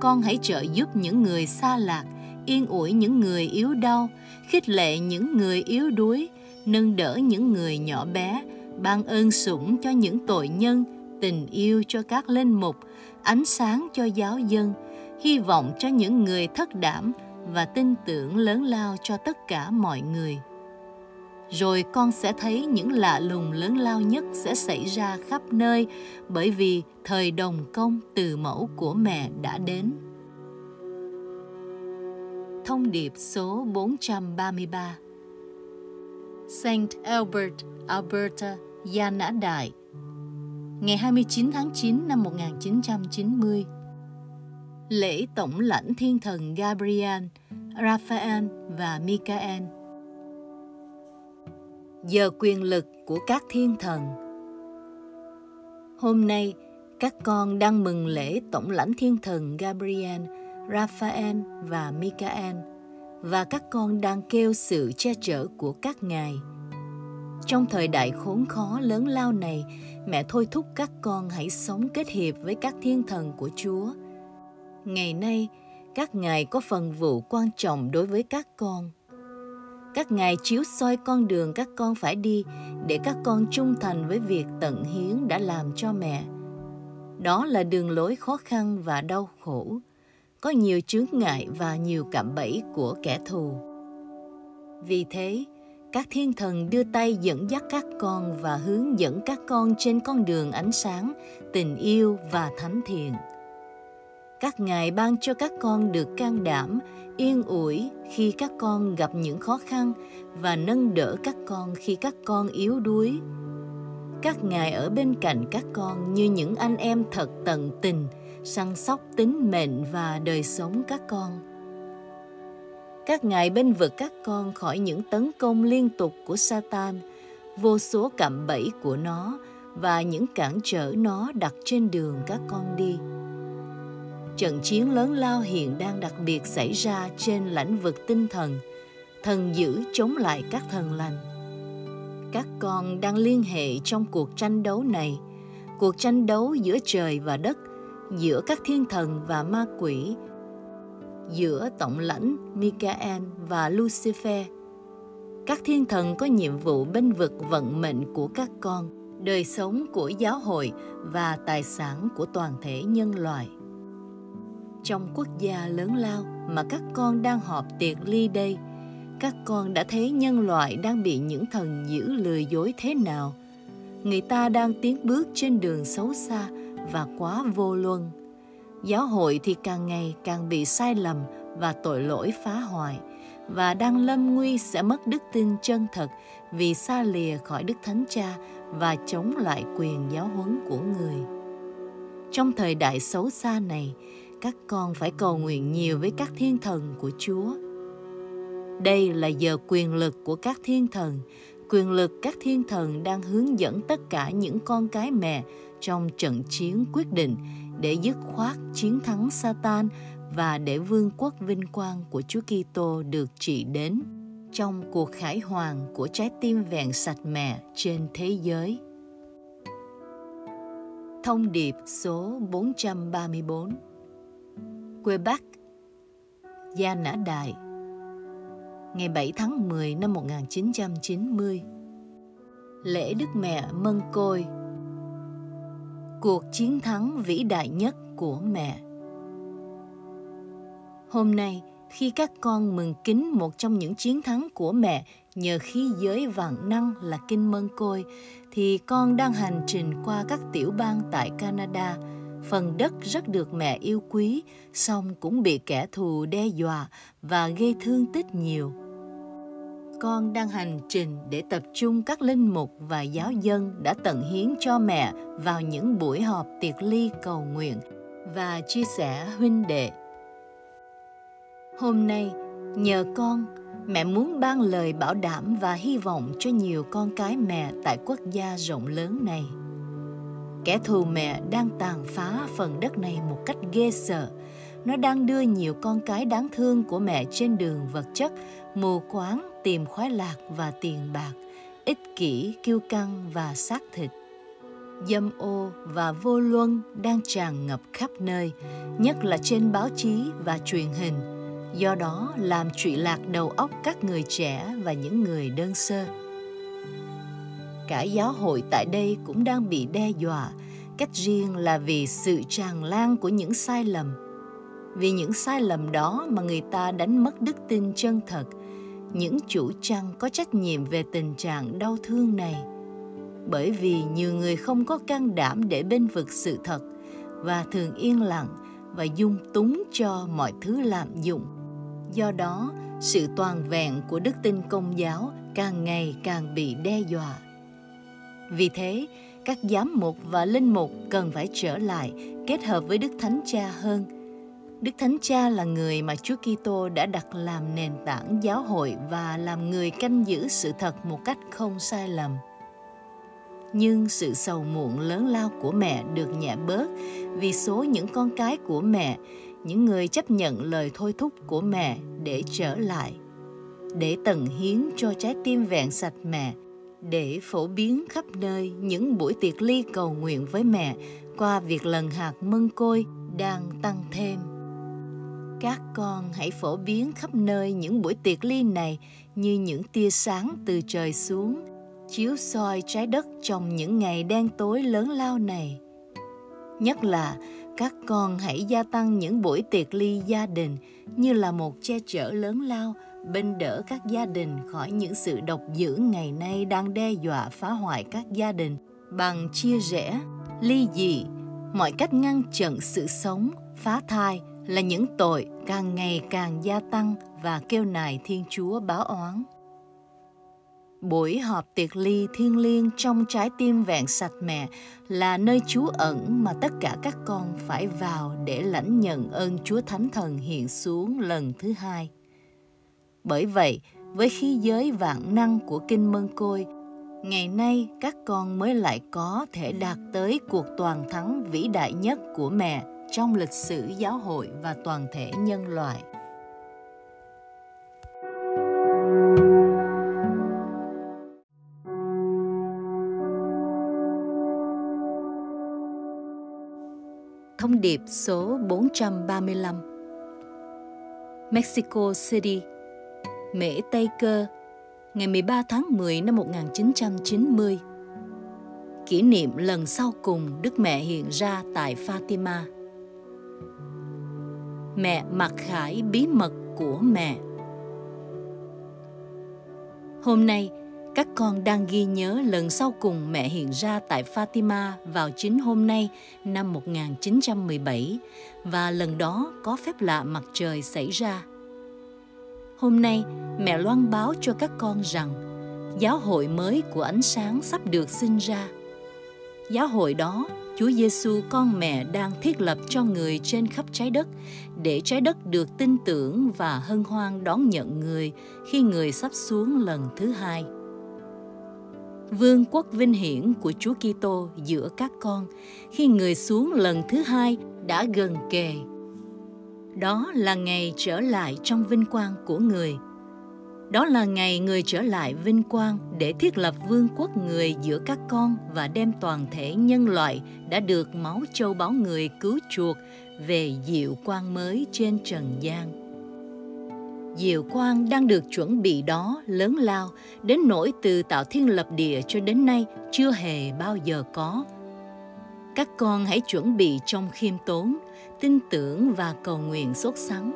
Con hãy trợ giúp những người xa lạc, yên ủi những người yếu đau, khích lệ những người yếu đuối, nâng đỡ những người nhỏ bé, ban ơn sủng cho những tội nhân, tình yêu cho các linh mục, ánh sáng cho giáo dân, hy vọng cho những người thất đảm và tin tưởng lớn lao cho tất cả mọi người rồi con sẽ thấy những lạ lùng lớn lao nhất sẽ xảy ra khắp nơi bởi vì thời đồng công từ mẫu của mẹ đã đến. Thông điệp số 433 Saint Albert, Alberta, Gia Nã Đại. Ngày 29 tháng 9 năm 1990 Lễ tổng lãnh thiên thần Gabriel, Raphael và Michael. Giờ quyền lực của các thiên thần Hôm nay, các con đang mừng lễ tổng lãnh thiên thần Gabriel, Raphael và Michael và các con đang kêu sự che chở của các ngài. Trong thời đại khốn khó lớn lao này, mẹ thôi thúc các con hãy sống kết hiệp với các thiên thần của Chúa. Ngày nay, các ngài có phần vụ quan trọng đối với các con. Các ngài chiếu soi con đường các con phải đi để các con trung thành với việc tận hiến đã làm cho mẹ. Đó là đường lối khó khăn và đau khổ có nhiều chướng ngại và nhiều cạm bẫy của kẻ thù. Vì thế, các thiên thần đưa tay dẫn dắt các con và hướng dẫn các con trên con đường ánh sáng, tình yêu và thánh thiện. Các ngài ban cho các con được can đảm, yên ủi khi các con gặp những khó khăn và nâng đỡ các con khi các con yếu đuối. Các ngài ở bên cạnh các con như những anh em thật tận tình, săn sóc tính mệnh và đời sống các con các ngài bên vực các con khỏi những tấn công liên tục của Satan, vô số cạm bẫy của nó và những cản trở nó đặt trên đường các con đi. Trận chiến lớn lao hiện đang đặc biệt xảy ra trên lãnh vực tinh thần, thần dữ chống lại các thần lành. Các con đang liên hệ trong cuộc tranh đấu này, cuộc tranh đấu giữa trời và đất – giữa các thiên thần và ma quỷ, giữa tổng lãnh Michael và Lucifer. Các thiên thần có nhiệm vụ bên vực vận mệnh của các con, đời sống của giáo hội và tài sản của toàn thể nhân loại. Trong quốc gia lớn lao mà các con đang họp tiệc ly đây, các con đã thấy nhân loại đang bị những thần dữ lừa dối thế nào. Người ta đang tiến bước trên đường xấu xa và quá vô luân. Giáo hội thì càng ngày càng bị sai lầm và tội lỗi phá hoại và đang lâm nguy sẽ mất đức tin chân thật vì xa lìa khỏi Đức Thánh Cha và chống lại quyền giáo huấn của người. Trong thời đại xấu xa này, các con phải cầu nguyện nhiều với các thiên thần của Chúa. Đây là giờ quyền lực của các thiên thần, quyền lực các thiên thần đang hướng dẫn tất cả những con cái mẹ trong trận chiến quyết định để dứt khoát chiến thắng Satan và để vương quốc vinh quang của Chúa Kitô được trị đến trong cuộc khải hoàn của trái tim vẹn sạch mẹ trên thế giới. Thông điệp số 434 Quebec Gia Nã Đại Ngày 7 tháng 10 năm 1990 Lễ Đức Mẹ Mân Côi cuộc chiến thắng vĩ đại nhất của mẹ. Hôm nay, khi các con mừng kính một trong những chiến thắng của mẹ nhờ khí giới vạn năng là kinh mân côi, thì con đang hành trình qua các tiểu bang tại Canada. Phần đất rất được mẹ yêu quý, song cũng bị kẻ thù đe dọa và gây thương tích nhiều con đang hành trình để tập trung các linh mục và giáo dân đã tận hiến cho mẹ vào những buổi họp tiệc ly cầu nguyện và chia sẻ huynh đệ. Hôm nay, nhờ con, mẹ muốn ban lời bảo đảm và hy vọng cho nhiều con cái mẹ tại quốc gia rộng lớn này. Kẻ thù mẹ đang tàn phá phần đất này một cách ghê sợ. Nó đang đưa nhiều con cái đáng thương của mẹ trên đường vật chất, mù quáng tìm khoái lạc và tiền bạc, ích kỷ, kiêu căng và xác thịt. Dâm ô và vô luân đang tràn ngập khắp nơi, nhất là trên báo chí và truyền hình, do đó làm trụy lạc đầu óc các người trẻ và những người đơn sơ. Cả giáo hội tại đây cũng đang bị đe dọa, cách riêng là vì sự tràn lan của những sai lầm. Vì những sai lầm đó mà người ta đánh mất đức tin chân thật – những chủ trăng có trách nhiệm về tình trạng đau thương này. Bởi vì nhiều người không có can đảm để bên vực sự thật và thường yên lặng và dung túng cho mọi thứ lạm dụng. Do đó sự toàn vẹn của đức tin công giáo càng ngày càng bị đe dọa. Vì thế, các giám mục và linh mục cần phải trở lại kết hợp với Đức Thánh Cha hơn. Đức Thánh Cha là người mà Chúa Kitô đã đặt làm nền tảng giáo hội và làm người canh giữ sự thật một cách không sai lầm. Nhưng sự sầu muộn lớn lao của mẹ được nhẹ bớt vì số những con cái của mẹ, những người chấp nhận lời thôi thúc của mẹ để trở lại, để tận hiến cho trái tim vẹn sạch mẹ để phổ biến khắp nơi những buổi tiệc ly cầu nguyện với mẹ qua việc lần hạt mân côi đang tăng thêm. Các con hãy phổ biến khắp nơi những buổi tiệc ly này như những tia sáng từ trời xuống, chiếu soi trái đất trong những ngày đen tối lớn lao này. Nhất là các con hãy gia tăng những buổi tiệc ly gia đình như là một che chở lớn lao bên đỡ các gia đình khỏi những sự độc dữ ngày nay đang đe dọa phá hoại các gia đình bằng chia rẽ, ly dị, mọi cách ngăn chặn sự sống, phá thai là những tội càng ngày càng gia tăng và kêu nài Thiên Chúa báo oán. Buổi họp tiệc ly thiêng liêng trong trái tim vẹn sạch mẹ là nơi trú ẩn mà tất cả các con phải vào để lãnh nhận ơn Chúa Thánh Thần hiện xuống lần thứ hai. Bởi vậy, với khí giới vạn năng của Kinh Mân Côi, ngày nay các con mới lại có thể đạt tới cuộc toàn thắng vĩ đại nhất của mẹ trong lịch sử giáo hội và toàn thể nhân loại. Thông điệp số 435 Mexico City Mễ Tây Cơ, ngày 13 tháng 10 năm 1990. Kỷ niệm lần sau cùng Đức Mẹ hiện ra tại Fatima. Mẹ mặc khải bí mật của mẹ. Hôm nay, các con đang ghi nhớ lần sau cùng mẹ hiện ra tại Fatima vào chính hôm nay năm 1917 và lần đó có phép lạ mặt trời xảy ra Hôm nay, mẹ loan báo cho các con rằng giáo hội mới của ánh sáng sắp được sinh ra. Giáo hội đó, Chúa Giêsu con mẹ đang thiết lập cho người trên khắp trái đất để trái đất được tin tưởng và hân hoan đón nhận người khi người sắp xuống lần thứ hai. Vương quốc vinh hiển của Chúa Kitô giữa các con khi người xuống lần thứ hai đã gần kề đó là ngày trở lại trong vinh quang của người đó là ngày người trở lại vinh quang để thiết lập vương quốc người giữa các con và đem toàn thể nhân loại đã được máu châu báu người cứu chuộc về diệu quang mới trên trần gian. Diệu quang đang được chuẩn bị đó lớn lao đến nỗi từ tạo thiên lập địa cho đến nay chưa hề bao giờ có. Các con hãy chuẩn bị trong khiêm tốn, tin tưởng và cầu nguyện sốt sắng.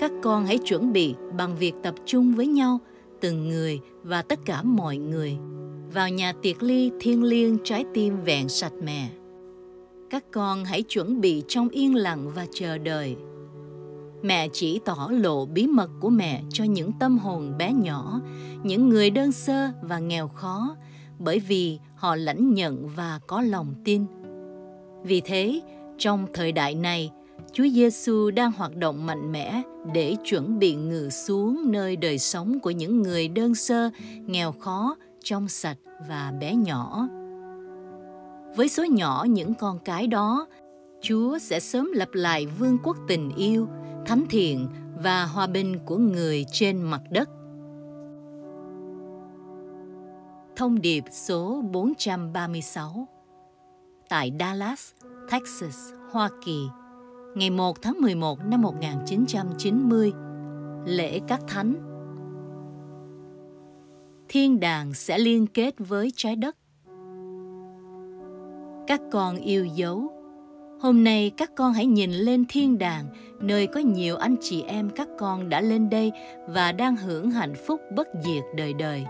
Các con hãy chuẩn bị bằng việc tập trung với nhau, từng người và tất cả mọi người vào nhà tiệc ly thiêng liêng trái tim vẹn sạch mẹ. Các con hãy chuẩn bị trong yên lặng và chờ đợi. Mẹ chỉ tỏ lộ bí mật của mẹ cho những tâm hồn bé nhỏ, những người đơn sơ và nghèo khó, bởi vì họ lãnh nhận và có lòng tin. Vì thế, trong thời đại này, Chúa Giêsu đang hoạt động mạnh mẽ để chuẩn bị ngự xuống nơi đời sống của những người đơn sơ, nghèo khó, trong sạch và bé nhỏ. Với số nhỏ những con cái đó, Chúa sẽ sớm lập lại vương quốc tình yêu, thánh thiện và hòa bình của người trên mặt đất. Thông điệp số 436 Tại Dallas, Texas, Hoa Kỳ, ngày 1 tháng 11 năm 1990, lễ các thánh. Thiên đàng sẽ liên kết với trái đất. Các con yêu dấu, hôm nay các con hãy nhìn lên thiên đàng, nơi có nhiều anh chị em các con đã lên đây và đang hưởng hạnh phúc bất diệt đời đời.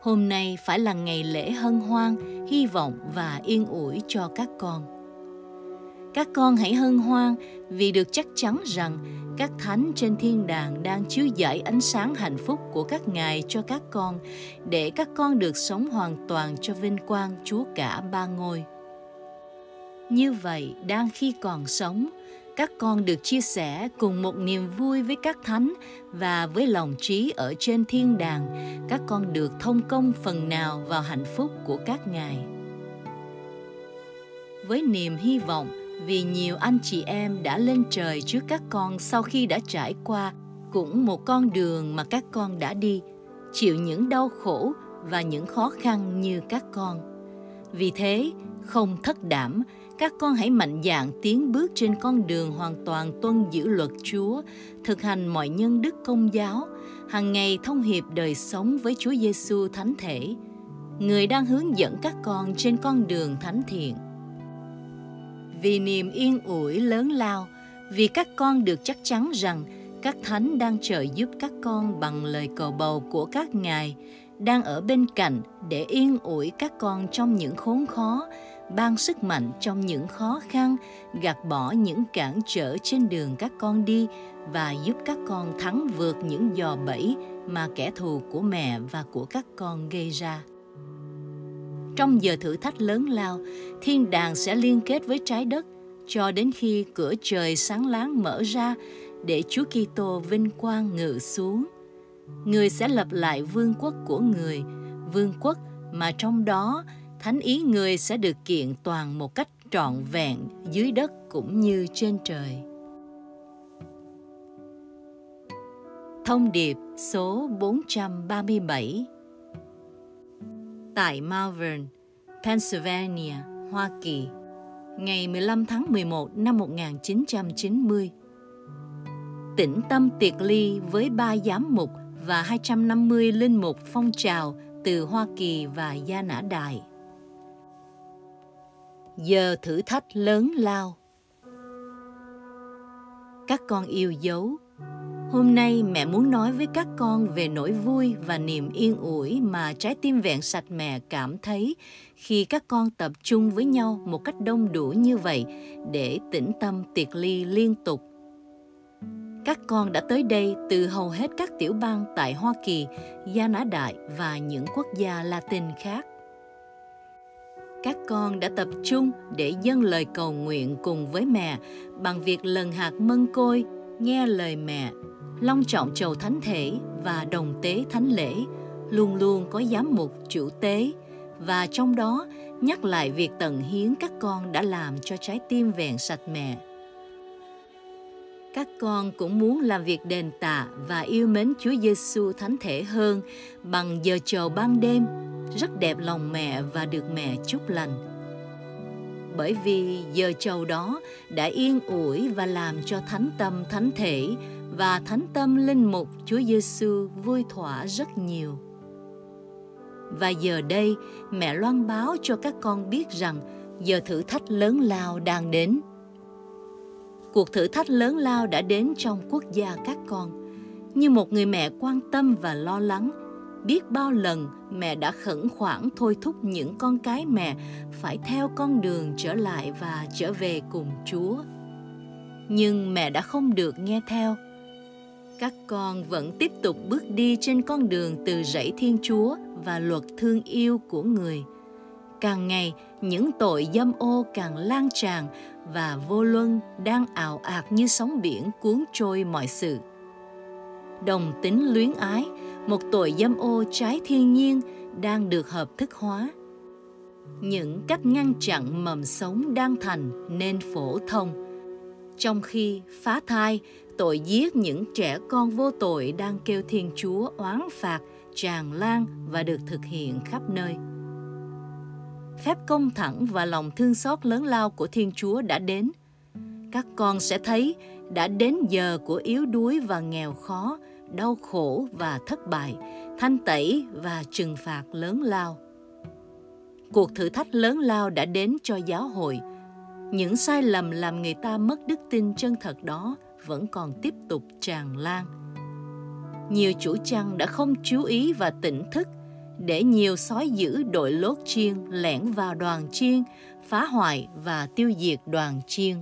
Hôm nay phải là ngày lễ hân hoan, hy vọng và yên ủi cho các con các con hãy hân hoan vì được chắc chắn rằng các thánh trên thiên đàng đang chiếu dõi ánh sáng hạnh phúc của các ngài cho các con để các con được sống hoàn toàn cho vinh quang Chúa cả ba ngôi. Như vậy, đang khi còn sống, các con được chia sẻ cùng một niềm vui với các thánh và với lòng trí ở trên thiên đàng, các con được thông công phần nào vào hạnh phúc của các ngài. Với niềm hy vọng vì nhiều anh chị em đã lên trời trước các con sau khi đã trải qua cũng một con đường mà các con đã đi, chịu những đau khổ và những khó khăn như các con. Vì thế, không thất đảm, các con hãy mạnh dạn tiến bước trên con đường hoàn toàn tuân giữ luật Chúa, thực hành mọi nhân đức công giáo, hàng ngày thông hiệp đời sống với Chúa Giêsu thánh thể, người đang hướng dẫn các con trên con đường thánh thiện. Vì niềm yên ủi lớn lao, vì các con được chắc chắn rằng các thánh đang trợ giúp các con bằng lời cầu bầu của các ngài, đang ở bên cạnh để yên ủi các con trong những khốn khó, ban sức mạnh trong những khó khăn, gạt bỏ những cản trở trên đường các con đi và giúp các con thắng vượt những dò bẫy mà kẻ thù của mẹ và của các con gây ra. Trong giờ thử thách lớn lao, thiên đàng sẽ liên kết với trái đất cho đến khi cửa trời sáng láng mở ra để Chúa Kitô vinh quang ngự xuống. Người sẽ lập lại vương quốc của người, vương quốc mà trong đó thánh ý người sẽ được kiện toàn một cách trọn vẹn dưới đất cũng như trên trời. Thông điệp số 437 Tại Malvern, Pennsylvania, Hoa Kỳ, ngày 15 tháng 11 năm 1990. Tĩnh tâm tiệc ly với ba giám mục và 250 linh mục phong trào từ Hoa Kỳ và Gia Nã Đại giờ thử thách lớn lao các con yêu dấu hôm nay mẹ muốn nói với các con về nỗi vui và niềm yên ủi mà trái tim vẹn sạch mẹ cảm thấy khi các con tập trung với nhau một cách đông đủ như vậy để tĩnh tâm tiệc ly liên tục. Các con đã tới đây từ hầu hết các tiểu bang tại Hoa Kỳ, Gia Nã Đại và những quốc gia Latin khác. Các con đã tập trung để dâng lời cầu nguyện cùng với mẹ bằng việc lần hạt mân côi, nghe lời mẹ, long trọng chầu thánh thể và đồng tế thánh lễ, luôn luôn có giám mục chủ tế và trong đó nhắc lại việc tận hiến các con đã làm cho trái tim vẹn sạch mẹ. Các con cũng muốn làm việc đền tạ và yêu mến Chúa Giêsu thánh thể hơn bằng giờ chầu ban đêm rất đẹp lòng mẹ và được mẹ chúc lành. Bởi vì giờ chầu đó đã yên ủi và làm cho thánh tâm thánh thể và thánh tâm linh mục Chúa Giêsu vui thỏa rất nhiều. Và giờ đây, mẹ loan báo cho các con biết rằng giờ thử thách lớn lao đang đến. Cuộc thử thách lớn lao đã đến trong quốc gia các con. Như một người mẹ quan tâm và lo lắng, biết bao lần mẹ đã khẩn khoản thôi thúc những con cái mẹ phải theo con đường trở lại và trở về cùng Chúa. Nhưng mẹ đã không được nghe theo. Các con vẫn tiếp tục bước đi trên con đường từ rẫy Thiên Chúa và luật thương yêu của người. Càng ngày, những tội dâm ô càng lan tràn và vô luân đang ảo ạt như sóng biển cuốn trôi mọi sự. Đồng tính luyến ái một tội dâm ô trái thiên nhiên đang được hợp thức hóa những cách ngăn chặn mầm sống đang thành nên phổ thông trong khi phá thai tội giết những trẻ con vô tội đang kêu thiên chúa oán phạt tràn lan và được thực hiện khắp nơi phép công thẳng và lòng thương xót lớn lao của thiên chúa đã đến các con sẽ thấy đã đến giờ của yếu đuối và nghèo khó đau khổ và thất bại, thanh tẩy và trừng phạt lớn lao. Cuộc thử thách lớn lao đã đến cho giáo hội. Những sai lầm làm người ta mất đức tin chân thật đó vẫn còn tiếp tục tràn lan. Nhiều chủ chăn đã không chú ý và tỉnh thức để nhiều sói dữ đội lốt chiên lẻn vào đoàn chiên, phá hoại và tiêu diệt đoàn chiên.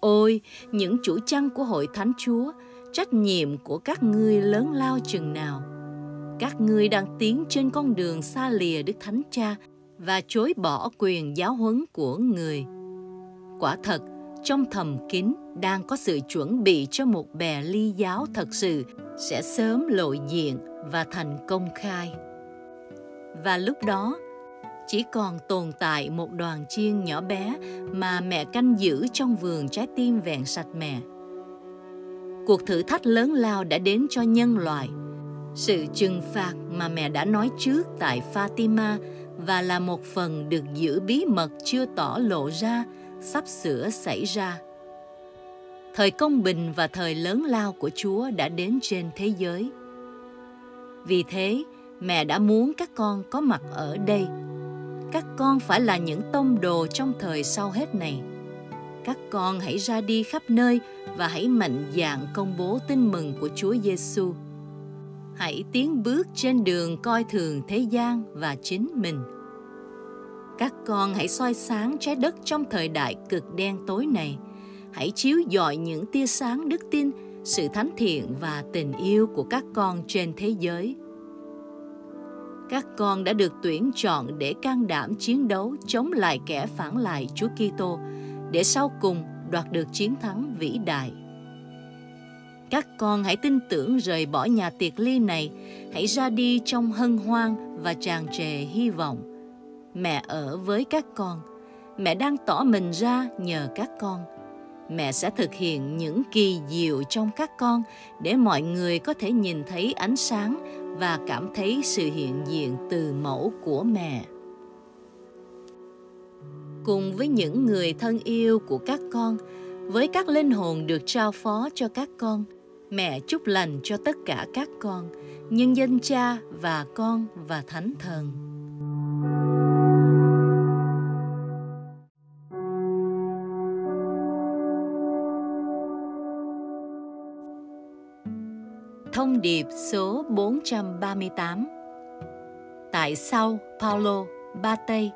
Ôi, những chủ chăn của hội thánh Chúa, trách nhiệm của các ngươi lớn lao chừng nào. Các ngươi đang tiến trên con đường xa lìa Đức Thánh Cha và chối bỏ quyền giáo huấn của người. Quả thật, trong thầm kín đang có sự chuẩn bị cho một bè ly giáo thật sự sẽ sớm lộ diện và thành công khai. Và lúc đó, chỉ còn tồn tại một đoàn chiên nhỏ bé mà mẹ canh giữ trong vườn trái tim vẹn sạch mẹ. Cuộc thử thách lớn lao đã đến cho nhân loại. Sự trừng phạt mà mẹ đã nói trước tại Fatima và là một phần được giữ bí mật chưa tỏ lộ ra sắp sửa xảy ra. Thời công bình và thời lớn lao của Chúa đã đến trên thế giới. Vì thế, mẹ đã muốn các con có mặt ở đây. Các con phải là những tông đồ trong thời sau hết này. Các con hãy ra đi khắp nơi và hãy mạnh dạn công bố tin mừng của Chúa Giêsu. Hãy tiến bước trên đường coi thường thế gian và chính mình các con hãy soi sáng trái đất trong thời đại cực đen tối này. Hãy chiếu dọi những tia sáng đức tin sự thánh thiện và tình yêu của các con trên thế giới. Các con đã được tuyển chọn để can đảm chiến đấu chống lại kẻ phản lại Chúa Kitô để sau cùng đoạt được chiến thắng vĩ đại. Các con hãy tin tưởng rời bỏ nhà tiệc ly này, hãy ra đi trong hân hoan và tràn trề hy vọng mẹ ở với các con. Mẹ đang tỏ mình ra nhờ các con. Mẹ sẽ thực hiện những kỳ diệu trong các con để mọi người có thể nhìn thấy ánh sáng và cảm thấy sự hiện diện từ mẫu của mẹ. Cùng với những người thân yêu của các con, với các linh hồn được trao phó cho các con, mẹ chúc lành cho tất cả các con, nhân danh cha và con và thánh thần. Thông điệp số 438 Tại Sao Paulo, Bate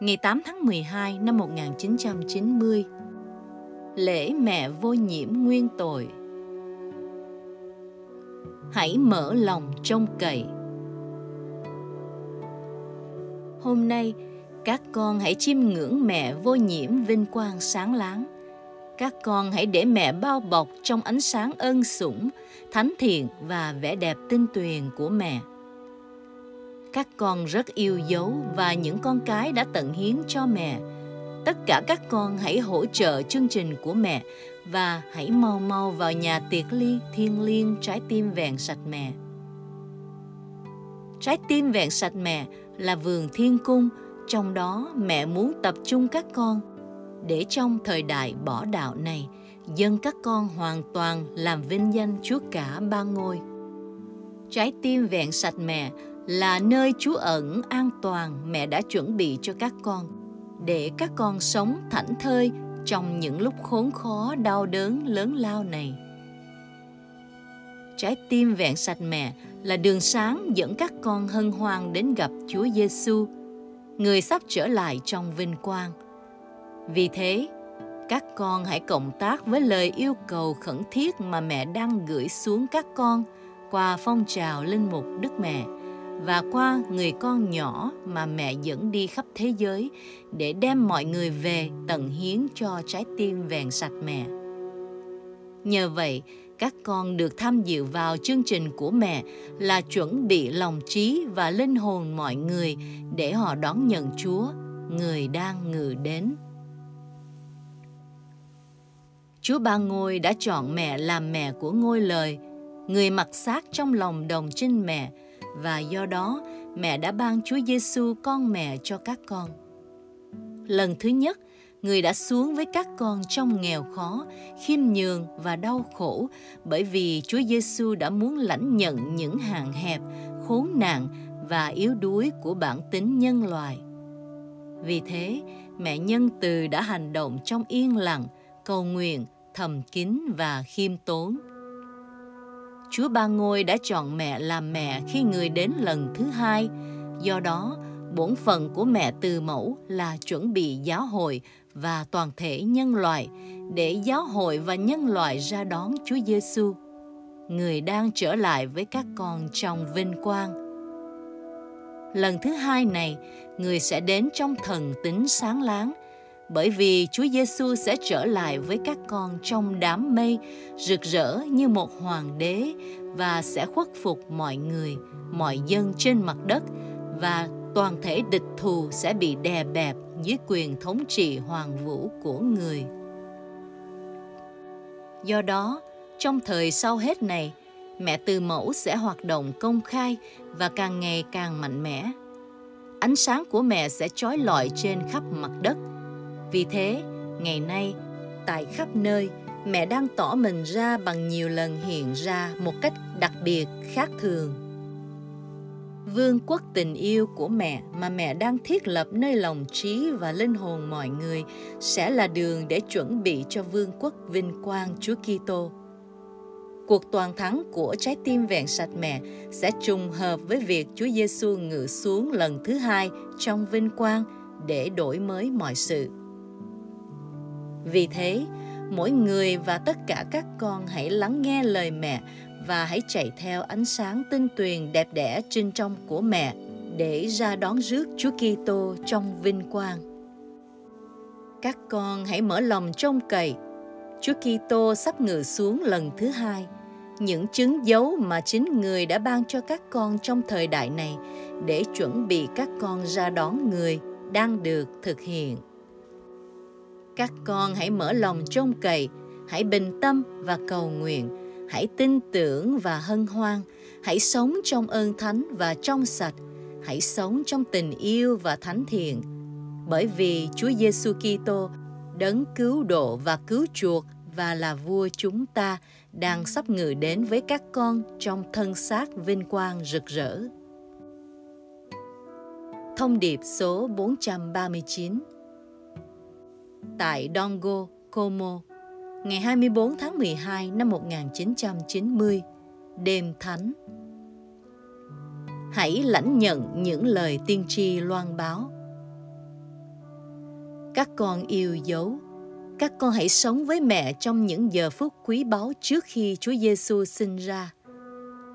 ngày 8 tháng 12 năm 1990 Lễ mẹ vô nhiễm nguyên tội? Hãy mở lòng trông cậy. Hôm nay, các con hãy chiêm ngưỡng mẹ vô nhiễm vinh quang sáng láng. Các con hãy để mẹ bao bọc trong ánh sáng ân sủng, thánh thiện và vẻ đẹp tinh tuyền của mẹ. Các con rất yêu dấu và những con cái đã tận hiến cho mẹ. Tất cả các con hãy hỗ trợ chương trình của mẹ và hãy mau mau vào nhà tiệc ly thiên liêng trái tim vẹn sạch mẹ. Trái tim vẹn sạch mẹ là vườn thiên cung, trong đó mẹ muốn tập trung các con để trong thời đại bỏ đạo này, dân các con hoàn toàn làm vinh danh Chúa cả ba ngôi. Trái tim vẹn sạch mẹ là nơi Chúa ẩn an toàn mẹ đã chuẩn bị cho các con, để các con sống thảnh thơi trong những lúc khốn khó đau đớn lớn lao này. Trái tim vẹn sạch mẹ là đường sáng dẫn các con hân hoan đến gặp Chúa Giêsu, người sắp trở lại trong vinh quang. Vì thế, các con hãy cộng tác với lời yêu cầu khẩn thiết mà mẹ đang gửi xuống các con qua phong trào linh mục Đức Mẹ và qua người con nhỏ mà mẹ dẫn đi khắp thế giới để đem mọi người về tận hiến cho trái tim vẹn sạch mẹ. Nhờ vậy, các con được tham dự vào chương trình của mẹ là chuẩn bị lòng trí và linh hồn mọi người để họ đón nhận Chúa, người đang ngự đến. Chúa Ba Ngôi đã chọn mẹ làm mẹ của ngôi lời, người mặc xác trong lòng đồng trinh mẹ, và do đó mẹ đã ban Chúa Giêsu con mẹ cho các con. Lần thứ nhất, người đã xuống với các con trong nghèo khó, khiêm nhường và đau khổ bởi vì Chúa Giêsu đã muốn lãnh nhận những hạn hẹp, khốn nạn và yếu đuối của bản tính nhân loại. Vì thế, mẹ nhân từ đã hành động trong yên lặng, cầu nguyện, thầm kín và khiêm tốn. Chúa Ba Ngôi đã chọn mẹ làm mẹ khi người đến lần thứ hai, do đó bổn phận của mẹ từ mẫu là chuẩn bị giáo hội và toàn thể nhân loại để giáo hội và nhân loại ra đón Chúa Giêsu, người đang trở lại với các con trong vinh quang. Lần thứ hai này, người sẽ đến trong thần tính sáng láng, bởi vì Chúa Giêsu sẽ trở lại với các con trong đám mây rực rỡ như một hoàng đế và sẽ khuất phục mọi người, mọi dân trên mặt đất và toàn thể địch thù sẽ bị đè bẹp dưới quyền thống trị hoàng vũ của người. Do đó, trong thời sau hết này, mẹ từ mẫu sẽ hoạt động công khai và càng ngày càng mạnh mẽ. Ánh sáng của mẹ sẽ trói lọi trên khắp mặt đất. Vì thế, ngày nay, tại khắp nơi, mẹ đang tỏ mình ra bằng nhiều lần hiện ra một cách đặc biệt khác thường vương quốc tình yêu của mẹ mà mẹ đang thiết lập nơi lòng trí và linh hồn mọi người sẽ là đường để chuẩn bị cho vương quốc vinh quang Chúa Kitô. Cuộc toàn thắng của trái tim vẹn sạch mẹ sẽ trùng hợp với việc Chúa Giêsu ngự xuống lần thứ hai trong vinh quang để đổi mới mọi sự. Vì thế, mỗi người và tất cả các con hãy lắng nghe lời mẹ và hãy chạy theo ánh sáng tinh tuyền đẹp đẽ trên trong của mẹ để ra đón rước Chúa Kitô trong vinh quang. Các con hãy mở lòng trông cậy. Chúa Kitô sắp ngự xuống lần thứ hai. Những chứng dấu mà chính người đã ban cho các con trong thời đại này để chuẩn bị các con ra đón người đang được thực hiện. Các con hãy mở lòng trông cậy, hãy bình tâm và cầu nguyện – hãy tin tưởng và hân hoan hãy sống trong ơn thánh và trong sạch hãy sống trong tình yêu và thánh thiện bởi vì Chúa Giêsu Kitô đấng cứu độ và cứu chuộc và là vua chúng ta đang sắp ngự đến với các con trong thân xác vinh quang rực rỡ. Thông điệp số 439 Tại Dongo, Como, ngày 24 tháng 12 năm 1990, đêm thánh. Hãy lãnh nhận những lời tiên tri loan báo. Các con yêu dấu, các con hãy sống với mẹ trong những giờ phút quý báu trước khi Chúa Giêsu sinh ra.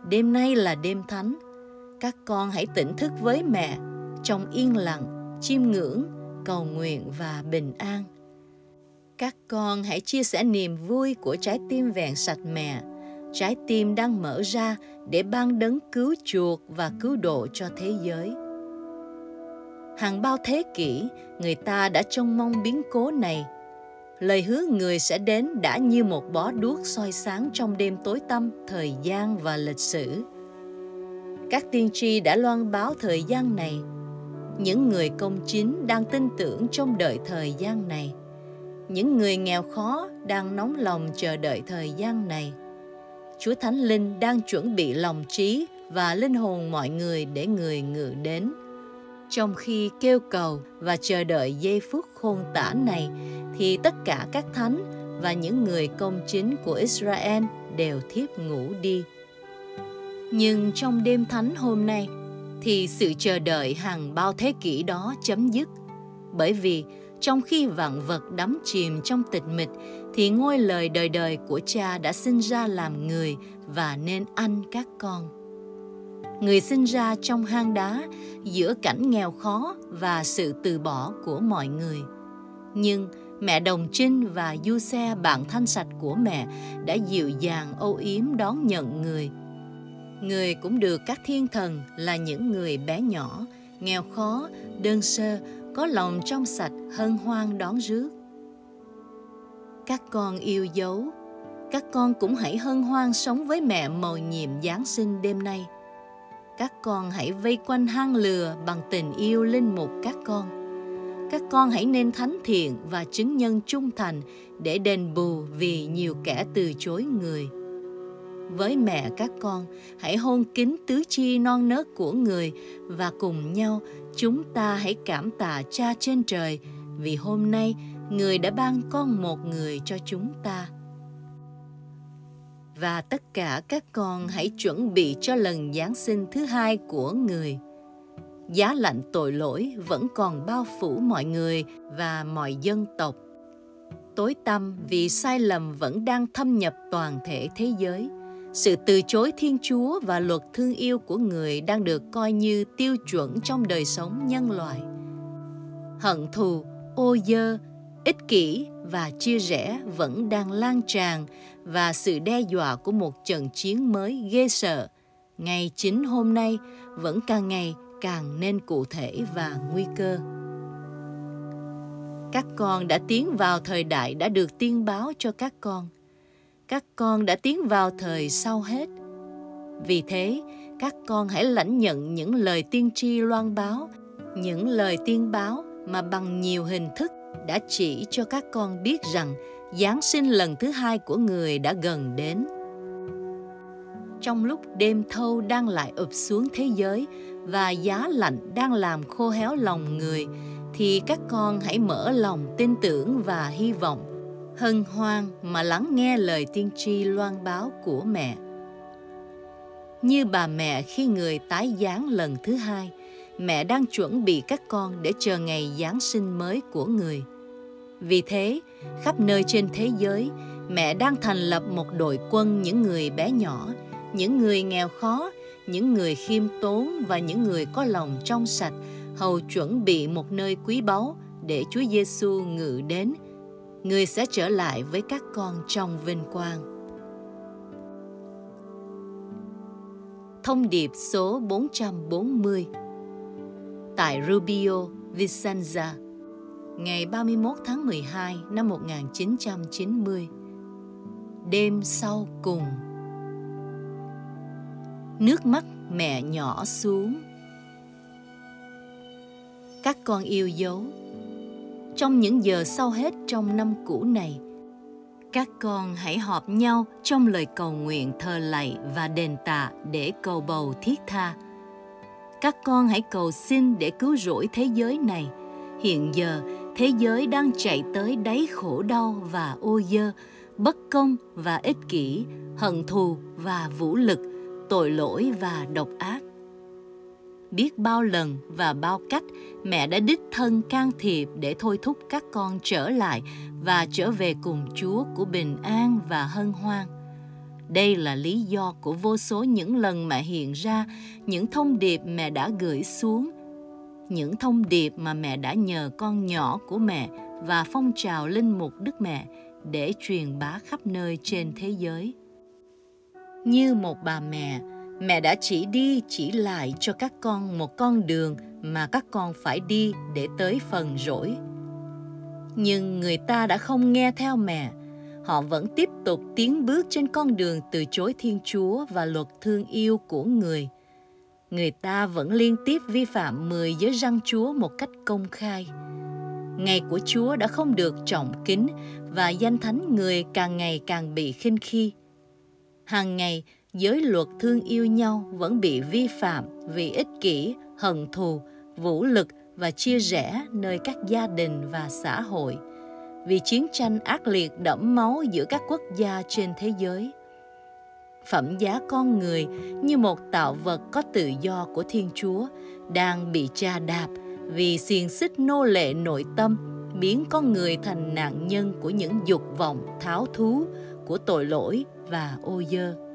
Đêm nay là đêm thánh, các con hãy tỉnh thức với mẹ trong yên lặng, chiêm ngưỡng, cầu nguyện và bình an các con hãy chia sẻ niềm vui của trái tim vẹn sạch mẹ trái tim đang mở ra để ban đấng cứu chuộc và cứu độ cho thế giới. Hàng bao thế kỷ, người ta đã trông mong biến cố này. Lời hứa người sẽ đến đã như một bó đuốc soi sáng trong đêm tối tăm, thời gian và lịch sử. Các tiên tri đã loan báo thời gian này. Những người công chính đang tin tưởng trong đợi thời gian này những người nghèo khó đang nóng lòng chờ đợi thời gian này. Chúa Thánh Linh đang chuẩn bị lòng trí và linh hồn mọi người để người ngự đến. Trong khi kêu cầu và chờ đợi giây phút khôn tả này, thì tất cả các thánh và những người công chính của Israel đều thiếp ngủ đi. Nhưng trong đêm thánh hôm nay, thì sự chờ đợi hàng bao thế kỷ đó chấm dứt, bởi vì trong khi vạn vật đắm chìm trong tịch mịch, thì ngôi lời đời đời của cha đã sinh ra làm người và nên ăn các con. Người sinh ra trong hang đá, giữa cảnh nghèo khó và sự từ bỏ của mọi người. Nhưng mẹ đồng trinh và du xe, bạn thanh sạch của mẹ, đã dịu dàng, âu yếm đón nhận người. Người cũng được các thiên thần là những người bé nhỏ, nghèo khó, đơn sơ có lòng trong sạch, hân hoan đón rước. Các con yêu dấu, các con cũng hãy hân hoan sống với mẹ mầu nhiệm giáng sinh đêm nay. Các con hãy vây quanh hang lừa bằng tình yêu linh mục các con. Các con hãy nên thánh thiện và chứng nhân trung thành để đền bù vì nhiều kẻ từ chối người với mẹ các con, hãy hôn kính tứ chi non nớt của người và cùng nhau chúng ta hãy cảm tạ cha trên trời vì hôm nay người đã ban con một người cho chúng ta. Và tất cả các con hãy chuẩn bị cho lần giáng sinh thứ hai của người. Giá lạnh tội lỗi vẫn còn bao phủ mọi người và mọi dân tộc. Tối tăm vì sai lầm vẫn đang thâm nhập toàn thể thế giới sự từ chối thiên chúa và luật thương yêu của người đang được coi như tiêu chuẩn trong đời sống nhân loại. Hận thù, ô dơ, ích kỷ và chia rẽ vẫn đang lan tràn và sự đe dọa của một trận chiến mới ghê sợ. Ngay chính hôm nay vẫn càng ngày càng nên cụ thể và nguy cơ. Các con đã tiến vào thời đại đã được tiên báo cho các con các con đã tiến vào thời sau hết vì thế các con hãy lãnh nhận những lời tiên tri loan báo những lời tiên báo mà bằng nhiều hình thức đã chỉ cho các con biết rằng Giáng sinh lần thứ hai của người đã gần đến. Trong lúc đêm thâu đang lại ụp xuống thế giới và giá lạnh đang làm khô héo lòng người, thì các con hãy mở lòng tin tưởng và hy vọng, hân hoan mà lắng nghe lời tiên tri loan báo của mẹ. Như bà mẹ khi người tái giáng lần thứ hai, mẹ đang chuẩn bị các con để chờ ngày Giáng sinh mới của người. Vì thế, khắp nơi trên thế giới, mẹ đang thành lập một đội quân những người bé nhỏ, những người nghèo khó, những người khiêm tốn và những người có lòng trong sạch, hầu chuẩn bị một nơi quý báu để Chúa Giêsu ngự đến. Người sẽ trở lại với các con trong vinh quang. Thông điệp số 440 tại Rubio, Vicenza, ngày 31 tháng 12 năm 1990. Đêm sau cùng Nước mắt mẹ nhỏ xuống Các con yêu dấu trong những giờ sau hết trong năm cũ này. Các con hãy họp nhau trong lời cầu nguyện thờ lạy và đền tạ để cầu bầu thiết tha. Các con hãy cầu xin để cứu rỗi thế giới này. Hiện giờ, thế giới đang chạy tới đáy khổ đau và ô dơ, bất công và ích kỷ, hận thù và vũ lực, tội lỗi và độc ác biết bao lần và bao cách, mẹ đã đích thân can thiệp để thôi thúc các con trở lại và trở về cùng chúa của bình an và hân hoan. Đây là lý do của vô số những lần mẹ hiện ra, những thông điệp mẹ đã gửi xuống, những thông điệp mà mẹ đã nhờ con nhỏ của mẹ và phong trào linh mục đức mẹ để truyền bá khắp nơi trên thế giới. Như một bà mẹ mẹ đã chỉ đi, chỉ lại cho các con một con đường mà các con phải đi để tới phần rỗi. Nhưng người ta đã không nghe theo mẹ. Họ vẫn tiếp tục tiến bước trên con đường từ chối thiên chúa và luật thương yêu của người. Người ta vẫn liên tiếp vi phạm mười giới răng chúa một cách công khai. Ngày của chúa đã không được trọng kính và danh thánh người càng ngày càng bị khinh khi. Hàng ngày giới luật thương yêu nhau vẫn bị vi phạm vì ích kỷ, hận thù, vũ lực và chia rẽ nơi các gia đình và xã hội. Vì chiến tranh ác liệt đẫm máu giữa các quốc gia trên thế giới. Phẩm giá con người như một tạo vật có tự do của thiên chúa đang bị tra đạp vì xiềng xích nô lệ nội tâm biến con người thành nạn nhân của những dục vọng tháo thú của tội lỗi và ô dơ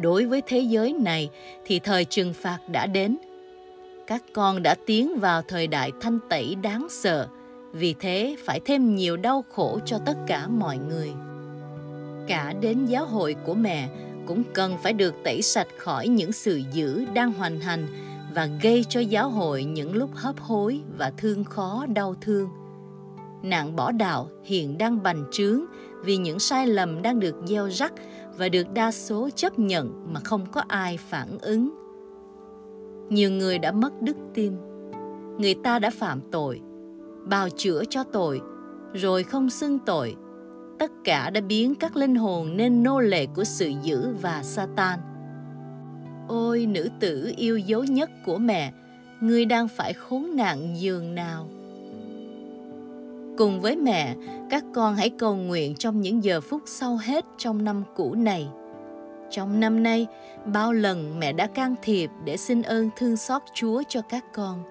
đối với thế giới này thì thời trừng phạt đã đến. Các con đã tiến vào thời đại thanh tẩy đáng sợ. Vì thế, phải thêm nhiều đau khổ cho tất cả mọi người. Cả đến giáo hội của mẹ cũng cần phải được tẩy sạch khỏi những sự dữ đang hoành hành và gây cho giáo hội những lúc hấp hối và thương khó, đau thương. Nạn bỏ đạo hiện đang bành trướng vì những sai lầm đang được gieo rắc và được đa số chấp nhận mà không có ai phản ứng nhiều người đã mất đức tin người ta đã phạm tội bào chữa cho tội rồi không xưng tội tất cả đã biến các linh hồn nên nô lệ của sự dữ và Satan. Ôi nữ tử yêu dấu nhất của mẹ, ngươi đang phải khốn nạn giường nào. Cùng với mẹ, các con hãy cầu nguyện trong những giờ phút sau hết trong năm cũ này. trong năm nay bao lần mẹ đã can thiệp để xin ơn thương xót chúa cho các con.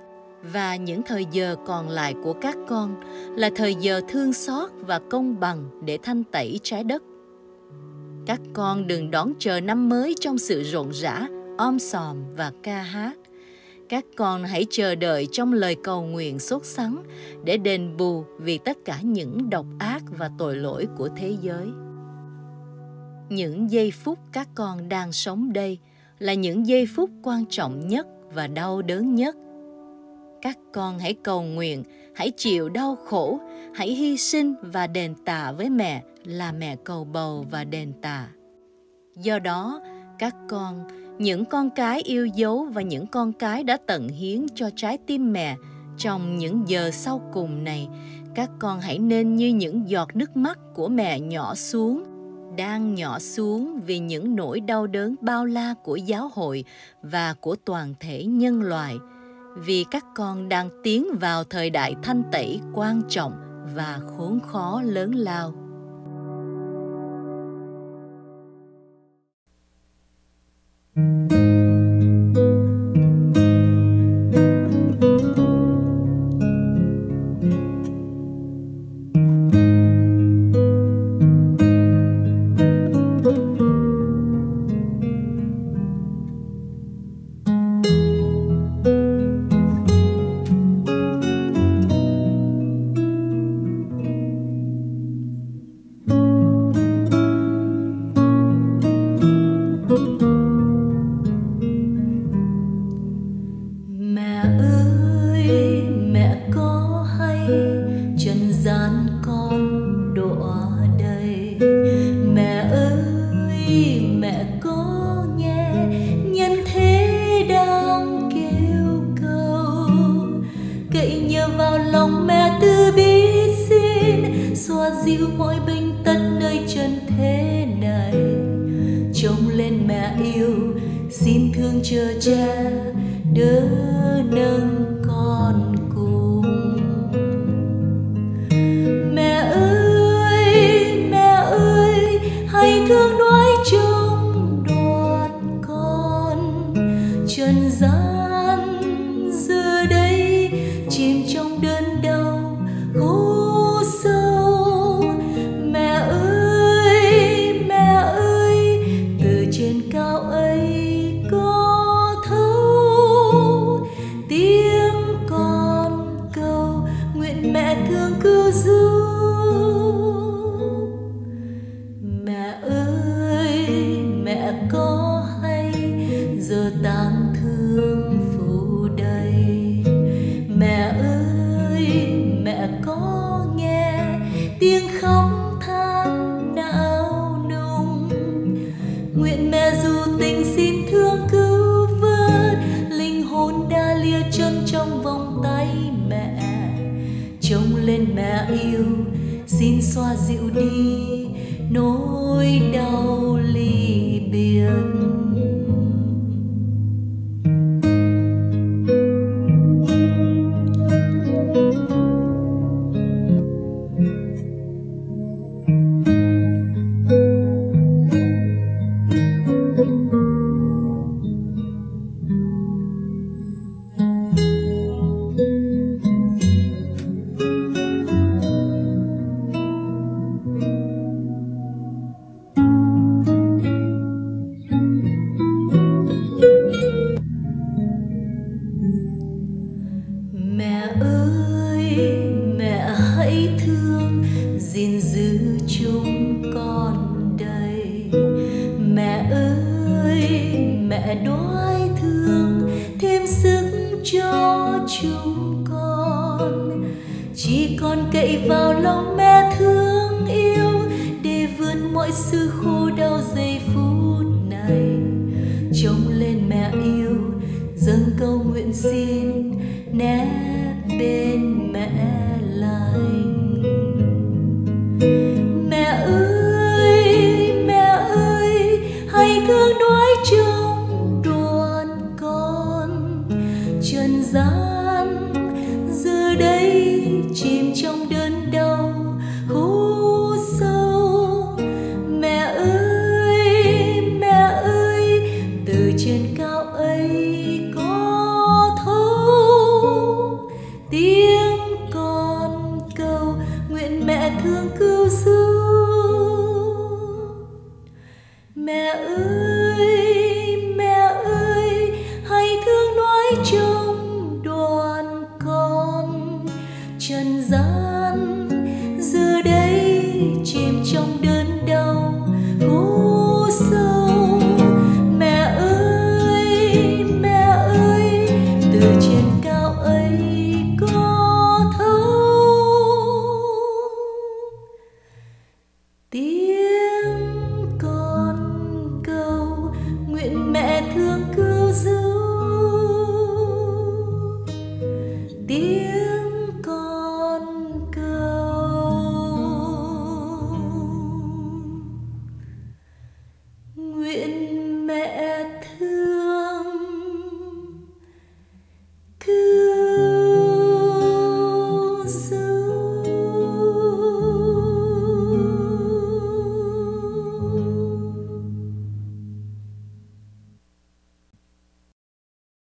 Và những thời giờ còn lại của các con là thời giờ thương xót và công bằng để thanh tẩy trái đất. Các con đừng đón chờ năm mới trong sự rộn rã om sòm và ca hát các con hãy chờ đợi trong lời cầu nguyện sốt sắng để đền bù vì tất cả những độc ác và tội lỗi của thế giới. Những giây phút các con đang sống đây là những giây phút quan trọng nhất và đau đớn nhất. Các con hãy cầu nguyện, hãy chịu đau khổ, hãy hy sinh và đền tạ với mẹ là mẹ cầu bầu và đền tạ. Do đó, các con những con cái yêu dấu và những con cái đã tận hiến cho trái tim mẹ trong những giờ sau cùng này, các con hãy nên như những giọt nước mắt của mẹ nhỏ xuống, đang nhỏ xuống vì những nỗi đau đớn bao la của giáo hội và của toàn thể nhân loại. Vì các con đang tiến vào thời đại thanh tẩy quan trọng và khốn khó lớn lao. Dịu melody.